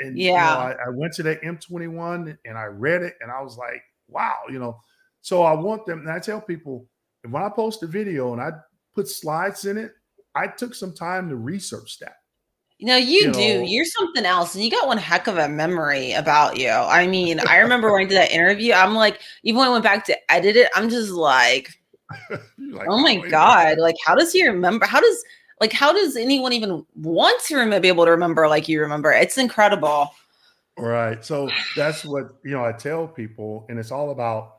And yeah you know, I, I went to that m21 and i read it and i was like wow you know. So I want them, and I tell people when I post a video and I put slides in it, I took some time to research that. No, you, you do. Know, You're something else, and you got one heck of a memory about you. I mean, I remember when I did that interview. I'm like, even when I went back to edit it, I'm just like, like oh my god, like how does he remember? How does like how does anyone even want to remember, be able to remember like you remember? It's incredible. Right. So that's what you know. I tell people, and it's all about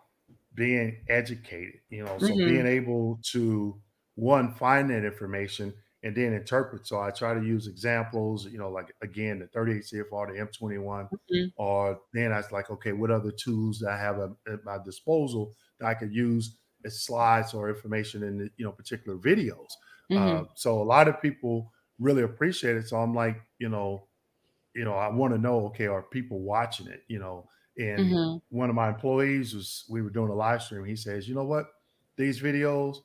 being educated, you know, so mm-hmm. being able to one find that information and then interpret. So I try to use examples, you know, like again the 38 CFR, the M21, mm-hmm. or then I was like, okay, what other tools that I have at my disposal that I could use as slides or information in the, you know particular videos. Mm-hmm. Uh, so a lot of people really appreciate it. So I'm like, you know, you know, I want to know, okay, are people watching it? You know, and mm-hmm. one of my employees was, we were doing a live stream. He says, you know what? These videos,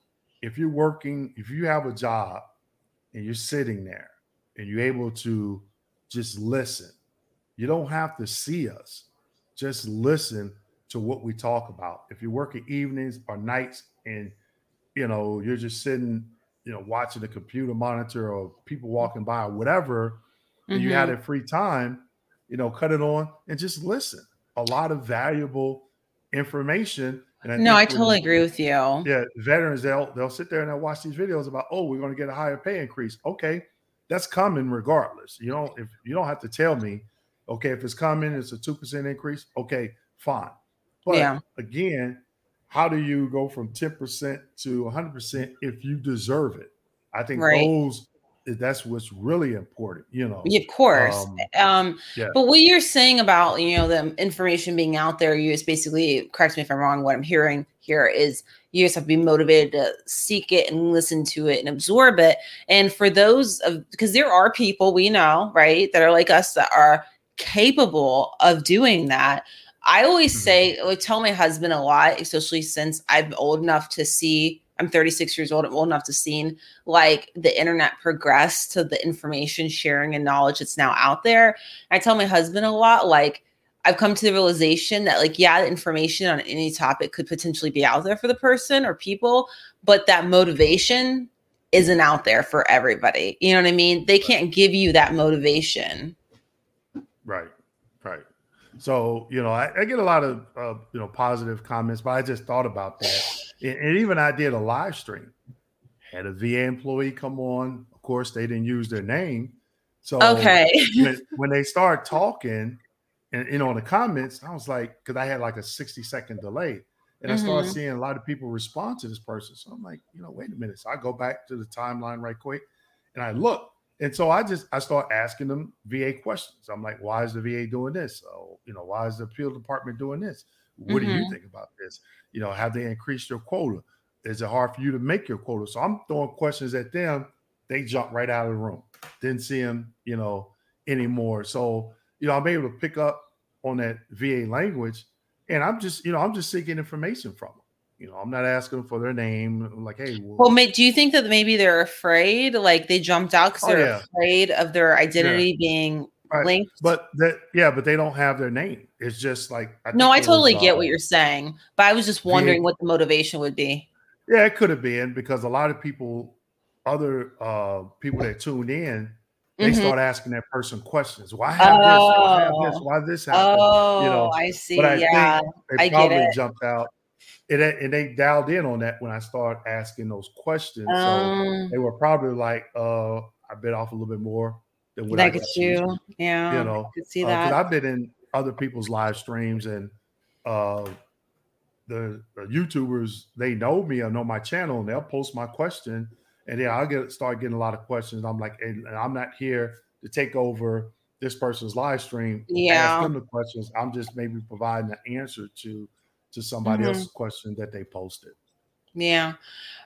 if you're working, if you have a job and you're sitting there and you're able to just listen, you don't have to see us. Just listen to what we talk about. If you're working evenings or nights and you know you're just sitting, you know, watching the computer monitor or people walking by or whatever, mm-hmm. and you had mm-hmm. a free time, you know, cut it on and just listen a lot of valuable information. I no, I totally agree with you. Yeah, veterans they'll they'll sit there and they'll watch these videos about oh we're going to get a higher pay increase. Okay, that's coming regardless. You don't if you don't have to tell me. Okay, if it's coming, it's a two percent increase. Okay, fine. But yeah. again, how do you go from ten percent to hundred percent if you deserve it? I think right. those that's what's really important, you know. Of course. Um, um yeah. but what you're saying about, you know, the information being out there, you just basically correct me if I'm wrong, what I'm hearing here is you just have to be motivated to seek it and listen to it and absorb it. And for those of because there are people we know, right, that are like us that are capable of doing that. I always mm-hmm. say, I tell my husband a lot, especially since I'm old enough to see I'm 36 years old. I'm old enough to see like the internet progress to the information sharing and knowledge that's now out there. I tell my husband a lot, like, I've come to the realization that, like, yeah, the information on any topic could potentially be out there for the person or people, but that motivation isn't out there for everybody. You know what I mean? They can't give you that motivation. Right, right. So, you know, I, I get a lot of, uh, you know, positive comments, but I just thought about that and even I did a live stream. Had a VA employee come on. Of course, they didn't use their name. So okay, when, when they start talking, and you know, in the comments, I was like, because I had like a 60 second delay. And mm-hmm. I started mm-hmm. seeing a lot of people respond to this person. So I'm like, you know, wait a minute. So I go back to the timeline right quick and I look. And so I just I start asking them VA questions. I'm like, why is the VA doing this? So, you know, why is the appeal department doing this? What mm-hmm. do you mm-hmm. think about this? You know, have they increased your quota? Is it hard for you to make your quota? So I'm throwing questions at them. They jump right out of the room. Didn't see them, you know, anymore. So, you know, I'm able to pick up on that VA language. And I'm just, you know, I'm just seeking information from them. You know, I'm not asking for their name. I'm like, hey, well, well, do you think that maybe they're afraid? Like they jumped out because oh, they're yeah. afraid of their identity yeah. being right. linked? But that, yeah, but they don't have their name. It's just like I no, I totally was, get uh, what you're saying, but I was just wondering what the motivation would be. Yeah, it could have been because a lot of people, other uh people that tuned in, they mm-hmm. start asking that person questions. Why have oh. this? Why have this? Why this happened? Oh, you know, I see. But I yeah, think they probably jumped out. And, and they dialed in on that when I started asking those questions. Um, so they were probably like, uh, I bit off a little bit more than what I could you. Yeah. You know, see uh, that. I've been in other people's live streams and uh the, YouTubers they know me or know my channel and they'll post my question and then I'll get start getting a lot of questions. I'm like, and, and I'm not here to take over this person's live stream. Yeah, ask them the questions. I'm just maybe providing the answer to to somebody mm-hmm. else's question that they posted. Yeah.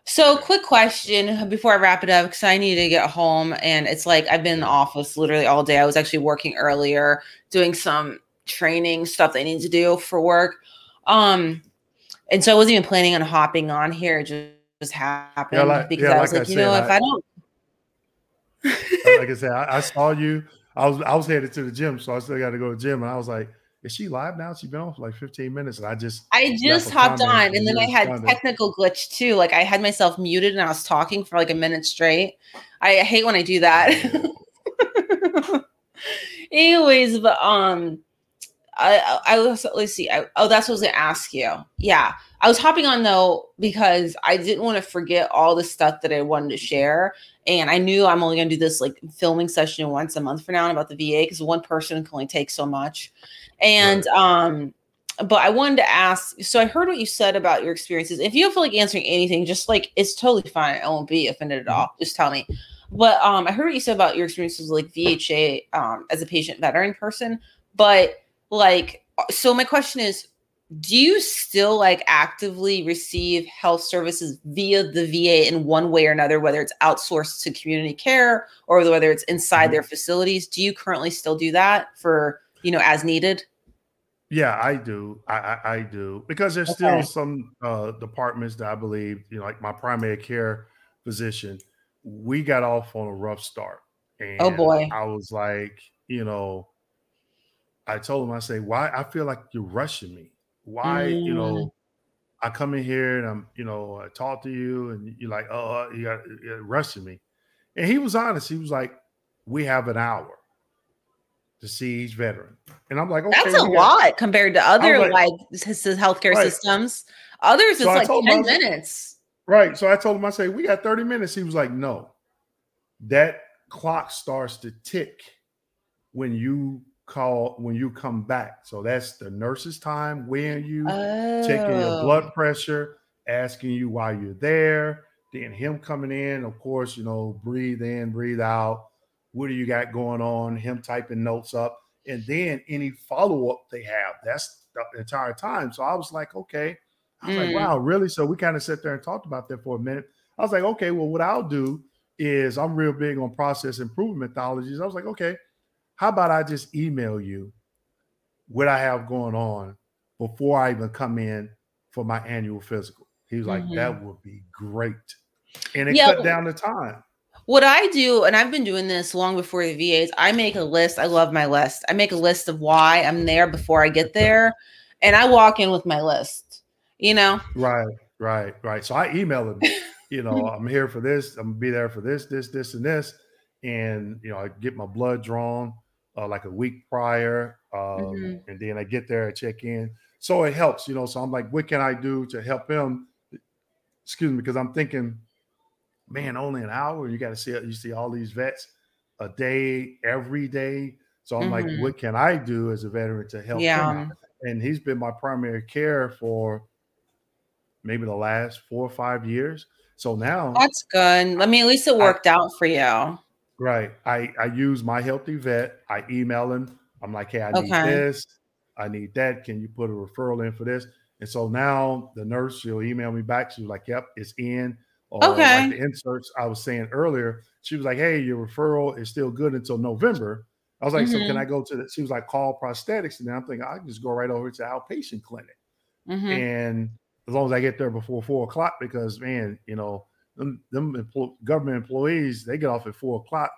So, quick question before I wrap it up, because I need to get home, and it's like I've been in the office literally all day. I was actually working earlier, doing some training stuff that I need to do for work. Um, and so I wasn't even planning on hopping on here. It just, just happened yeah, like, because yeah, I was like, like I you said, know, I, if I don't, like I said, I, I, saw you. I was I was headed to the gym, so I still got to go to the gym, and I was like, is she live now? She's been on for like 15 minutes. And I just I just hopped on and then I had technical glitch too. Like I had myself muted and I was talking for like a minute straight. I hate when I do that. Anyways, but um I I was let's see. I, oh, that's what I was gonna ask you. Yeah. I was hopping on though because I didn't want to forget all the stuff that I wanted to share. And I knew I'm only gonna do this like filming session once a month for now about the VA because one person can only take so much. And right. um, but I wanted to ask. So I heard what you said about your experiences. If you don't feel like answering anything, just like it's totally fine. I won't be offended at all. Mm-hmm. Just tell me. But um, I heard what you said about your experiences like VHA um, as a patient veteran person. But like, so my question is, do you still like actively receive health services via the VA in one way or another, whether it's outsourced to community care or whether it's inside mm-hmm. their facilities? Do you currently still do that for you know as needed? Yeah, I do. I, I, I do because there's okay. still some uh, departments that I believe, you know, like my primary care physician, we got off on a rough start. Oh, and oh boy. I was like, you know, I told him, I say, why I feel like you're rushing me. Why, mm. you know, I come in here and I'm, you know, I talk to you and you're like, oh, you got you're rushing me. And he was honest. He was like, we have an hour to see each veteran. And I'm like, okay, that's a lot compared to other like, like healthcare right. systems. Others so it's like 10 minutes. Right. So I told him, I say, we got 30 minutes. He was like, no, that clock starts to tick when you call when you come back. So that's the nurse's time weighing you, oh. checking your blood oh. pressure, asking you why you're there. Then him coming in, of course, you know, breathe in, breathe out what do you got going on? Him typing notes up, and then any follow up they have. That's the entire time. So I was like, okay. I was mm. like, wow, really? So we kind of sat there and talked about that for a minute. I was like, okay, well, what I'll do is I'm real big on process improvement methodologies. I was like, okay, how about I just email you what I have going on before I even come in for my annual physical? He was like, mm-hmm. that would be great. And it yeah, cut down the time. What I do, and I've been doing this long before the VAs, I make a list. I love my list. I make a list of why I'm there before I get there. And I walk in with my list, you know? Right, right, right. So I email them, you know, I'm here for this. I'm gonna be there for this, this, this, and this. And, you know, I get my blood drawn uh, like a week prior. Um, mm-hmm. And then I get there, I check in. So it helps, you know. So I'm like, what can I do to help him? Excuse me, because I'm thinking, man, only an hour. You got to see you see all these vets a day, every day. So I'm mm-hmm. like, what can I do as a veteran to help yeah. him? And he's been my primary care for maybe the last four or five years. So now that's good. I mean, at least it worked I, out for you. Right. I I use My HealtheVet. I email him. I'm like, hey, I need okay. this. I need that. Can you put a referral in for this? And so now the nurse, she'll email me back. She's like, yep, it's in or okay. like the inserts I was saying earlier. She was like, "Hey, your referral is still good until November." I was like, mm-hmm. "So can mm-hmm. I go to the?" She was like, "Call prosthetics," and then I'm thinking I can just go right over to outpatient clinic, mm-hmm. and as long as I get there before four o'clock, because man, you know, them, them empl- government employees they get off at four o'clock.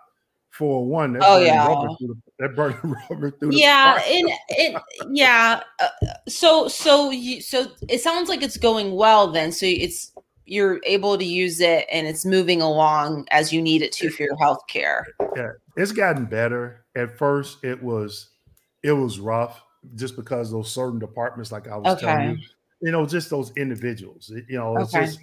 Four one. Oh yeah, the, they're burning rubber through. Yeah, and it, yeah. Uh, so so you so it sounds like it's going well then. So it's you're able to use it and it's moving along as you need it to for your health care. Yeah, it's gotten better. At first, it was it was rough just because those certain departments, like I was okay. telling you, you know, just those individuals. You know, it's okay. just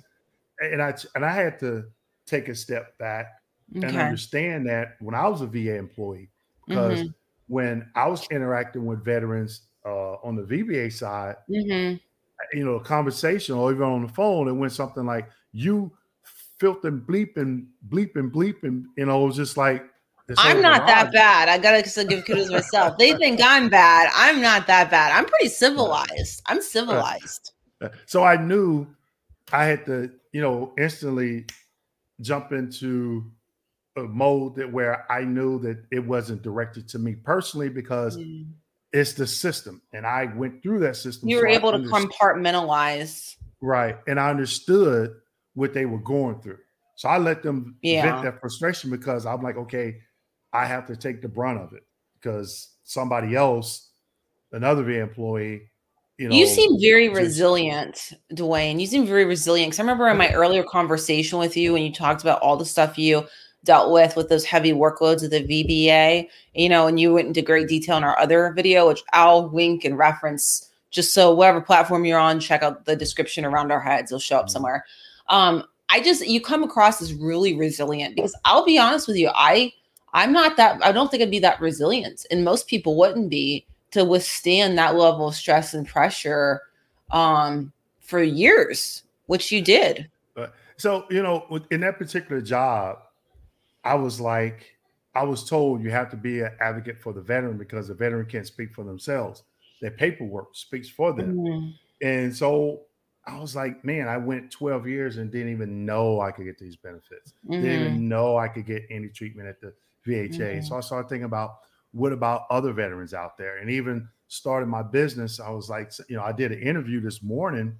and I and I had to take a step back okay. and understand that when I was a VA employee, because mm-hmm. when I was interacting with veterans uh, on the VBA side, mm-hmm you know, a conversation or even on the phone, it went something like you filth and bleep and bleep and bleep and you know, it was just like I'm not that bad. I gotta still give kudos to myself. They think I'm bad. I'm not that bad. I'm pretty civilized. I'm civilized. So I knew I had to, you know, instantly jump into a mode that where I knew that it wasn't directed to me personally because mm. it's the system, and I went through that system. You were so able to compartmentalize, right? And I understood what they were going through, so I let them yeah. vent that frustration because I'm like, okay, I have to take the brunt of it because somebody else, another employee, you know. You seem very just, resilient, Dwayne. You seem very resilient. Because I remember in my earlier conversation with you when you talked about all the stuff you dealt with with those heavy workloads of the VBA, you know, and you went into great detail in our other video, which I'll link and reference just so whatever platform you're on, check out the description around our heads. It'll show up mm-hmm. somewhere. Um, I just you come across as really resilient because I'll be honest with you, I I'm not that I don't think I'd be that resilient, and most people wouldn't be to withstand that level of stress and pressure um for years, which you did. So, you know, in that particular job, I was like, I was told you have to be an advocate for the veteran because the veteran can't speak for themselves. Their paperwork speaks for them. Mm-hmm. And so I was like, man, I went 12 years and didn't even know I could get these benefits. Mm-hmm. Didn't even mm-hmm. know I could get any treatment at the VHA. Mm-hmm. So I started thinking about what about other veterans out there? And even started my business, I was like, you know, I did an interview this morning.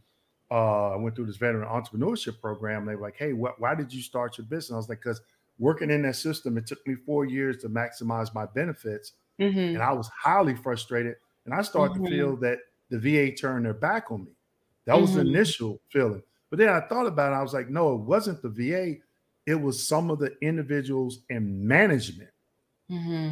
Uh, I went through this veteran entrepreneurship program. They were like, hey, wh- why did you start your business? I was like, because working in that system, it took me four years to maximize my benefits. Mm-hmm. And I was highly frustrated. And I started mm-hmm. to feel that the VA turned their back on me. That was mm-hmm. the initial feeling. But then I thought about it. I was like, no, it wasn't the VA. It was some of the individuals in management mm-hmm.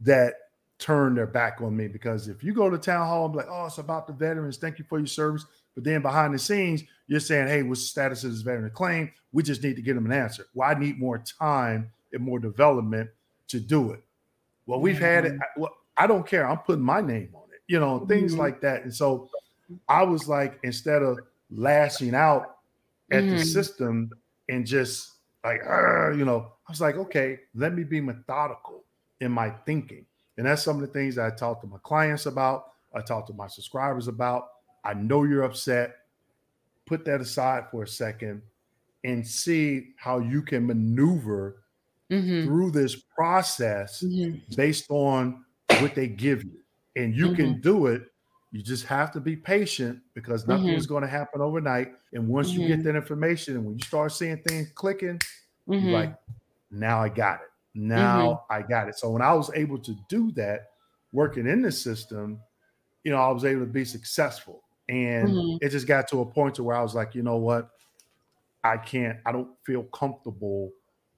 That turn their back on me. Because if you go to town hall and be like, oh, it's about the veterans. Thank you for your service. But then behind the scenes, you're saying, hey, what's the status of this veteran claim? We just need to get them an answer. Well, I need more time and more development to do it. Well, we've mm-hmm. had it. Mm-hmm. Well, I don't care. I'm putting my name on it, you know, mm-hmm. things like that. And so I was like, instead of lashing out at mm-hmm. the system and just like, you know, I was like, okay, let me be methodical in my thinking. And that's some of the things I talk to my clients about. I talk to my subscribers about. I know you're upset. Put that aside for a second and see how you can maneuver mm-hmm. through this process mm-hmm. based on what they give you. And you mm-hmm. can do it. You just have to be patient because nothing is mm-hmm. going to happen overnight. And once you get mm-hmm. that information and when you start seeing things clicking, you're like, mm-hmm. now I got it. Now I got it. So when I was able to do that, working in the system, you know, I was able to be successful. And mm-hmm. it just got to a point to where I was like, you know what? I can't, I don't feel comfortable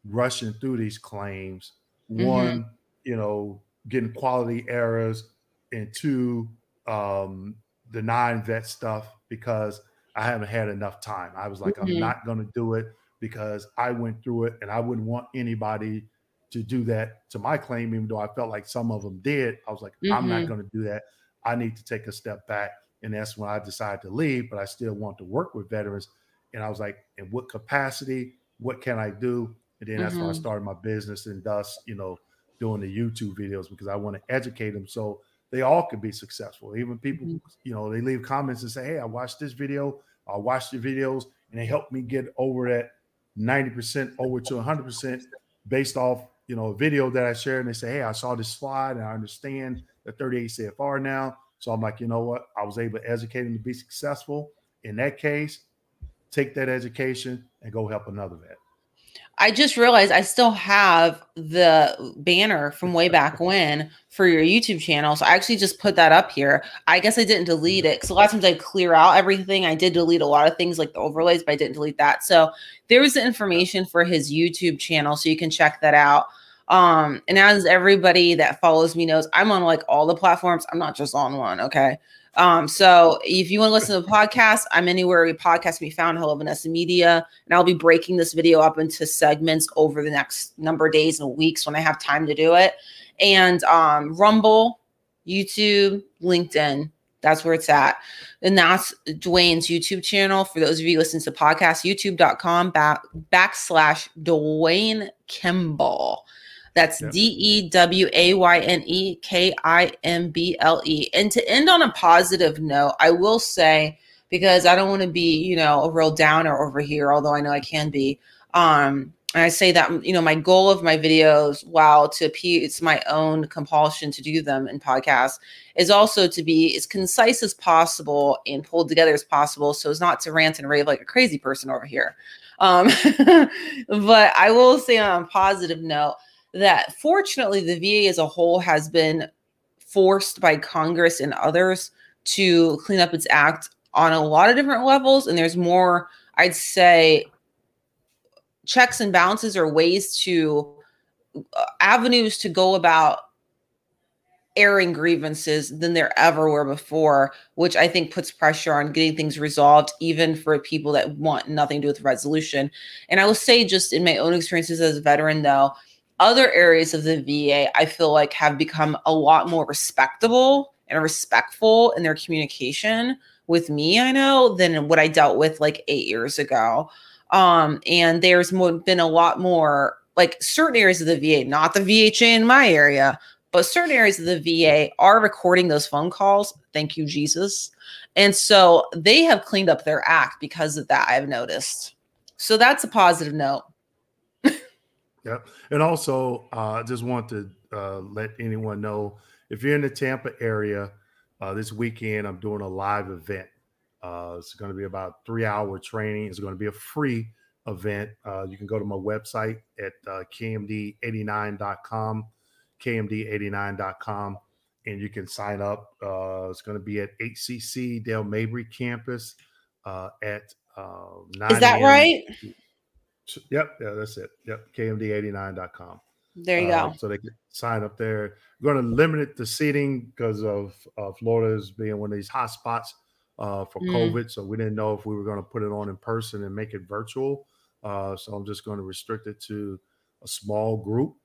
rushing through these claims. Mm-hmm. One, you know, getting quality errors, and two, um, the non-vet stuff because I haven't had enough time. I was like, mm-hmm. I'm not gonna do it because I went through it and I wouldn't want anybody to do that to my claim, even though I felt like some of them did. I was like, I'm not mm-hmm. gonna do that. I need to take a step back and that's when I decided to leave, but I still want to work with veterans. And I was like, in what capacity? What can I do? And then that's mm-hmm. when I started my business and thus, you know, doing the YouTube videos because I want to educate them so they all can be successful. Even people, mm-hmm. you know, they leave comments and say, Hey, I watched this video, I watched your videos, and they helped me get over that 90% over to 100% based off, you know, a video that I shared. And they say, Hey, I saw this slide and I understand the 38 CFR now. So I'm like, you know what? I was able to educate him to be successful. In that case, take that education and go help another vet. I just realized I still have the banner from way back when for your YouTube channel. So I actually just put that up here. I guess I didn't delete it because a lot of times I clear out everything. I did delete a lot of things like the overlays, but I didn't delete that. So there was the information for his YouTube channel. So you can check that out. Um, and as everybody that follows me knows, I'm on like all the platforms. I'm not just on one. Okay. Um, so if you want to listen to the podcast, I'm anywhere a podcast can be found, Hello Vanessa Media, and I'll be breaking this video up into segments over the next number of days and weeks when I have time to do it. And um, Rumble, YouTube, LinkedIn, that's where it's at. And that's Dewayne's YouTube channel. For those of you listening to the podcast, youtube.com back, backslash Dewayne Kimble. That's Yep. D E W A Y N E K I M B L E. And to end on a positive note, I will say, because I don't want to be, you know, a real downer over here, although I know I can be. Um, and I say that, you know, my goal of my videos, while to appease my own compulsion to do them in podcasts, is also to be as concise as possible and pulled together as possible so as not to rant and rave like a crazy person over here. Um, but I will say on a positive note that fortunately the VA as a whole has been forced by Congress and others to clean up its act on a lot of different levels. And there's more, I'd say, checks and balances or ways to uh, avenues to go about airing grievances than there ever were before, which I think puts pressure on getting things resolved, even for people that want nothing to do with resolution. And I will say, just in my own experiences as a veteran, though, other areas of the VA I feel like have become a lot more respectable and respectful in their communication with me, I know, than what I dealt with like eight years ago. Um, and there's more, been a lot more like certain areas of the VA, not the VHA in my area, but certain areas of the VA are recording those phone calls. Thank you, Jesus. And so they have cleaned up their act because of that, I've noticed. So that's a positive note. Yep. And also, uh, I just want to uh, let anyone know if you're in the Tampa area uh, this weekend, I'm doing a live event. Uh, it's going to be about three hour training. It's going to be a free event. Uh, you can go to my website at uh, kmd89.com, kmd89.com, and you can sign up. Uh, it's going to be at HCC Dale Mabry campus uh, at uh, 9 Is that right? Yep, yeah, that's it. Yep, kmd89.com. There you Uh, go. So they can sign up there. We're going to limit it the seating because of uh, Florida's being one of these hot spots uh, for Mm. COVID. So we didn't know if we were going to put it on in person and make it virtual. Uh, so I'm just going to restrict it to a small group.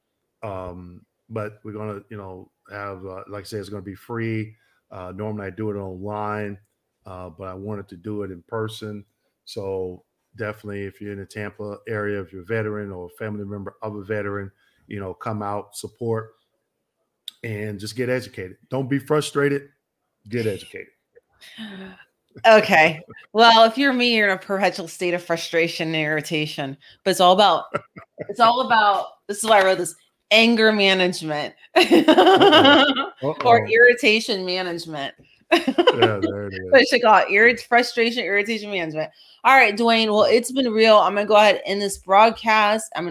Um, but we're going to, you know, have, uh, like I said, it's going to be free. Uh, normally I do it online, uh, but I wanted to do it in person. So definitely, if you're in the Tampa area, if you're a veteran or a family member of a veteran, you know, come out, support, and just get educated. Don't be frustrated. Get educated. Okay. Well, if you're me, you're in a perpetual state of frustration and irritation. But it's all about it's all about this is why I wrote this anger management or Uh-oh. irritation management. Yeah, there it is. I should call it irrit- frustration, irritation management. All right, Dewayne. Well, it's been real. I'm gonna go ahead and end this broadcast. I'm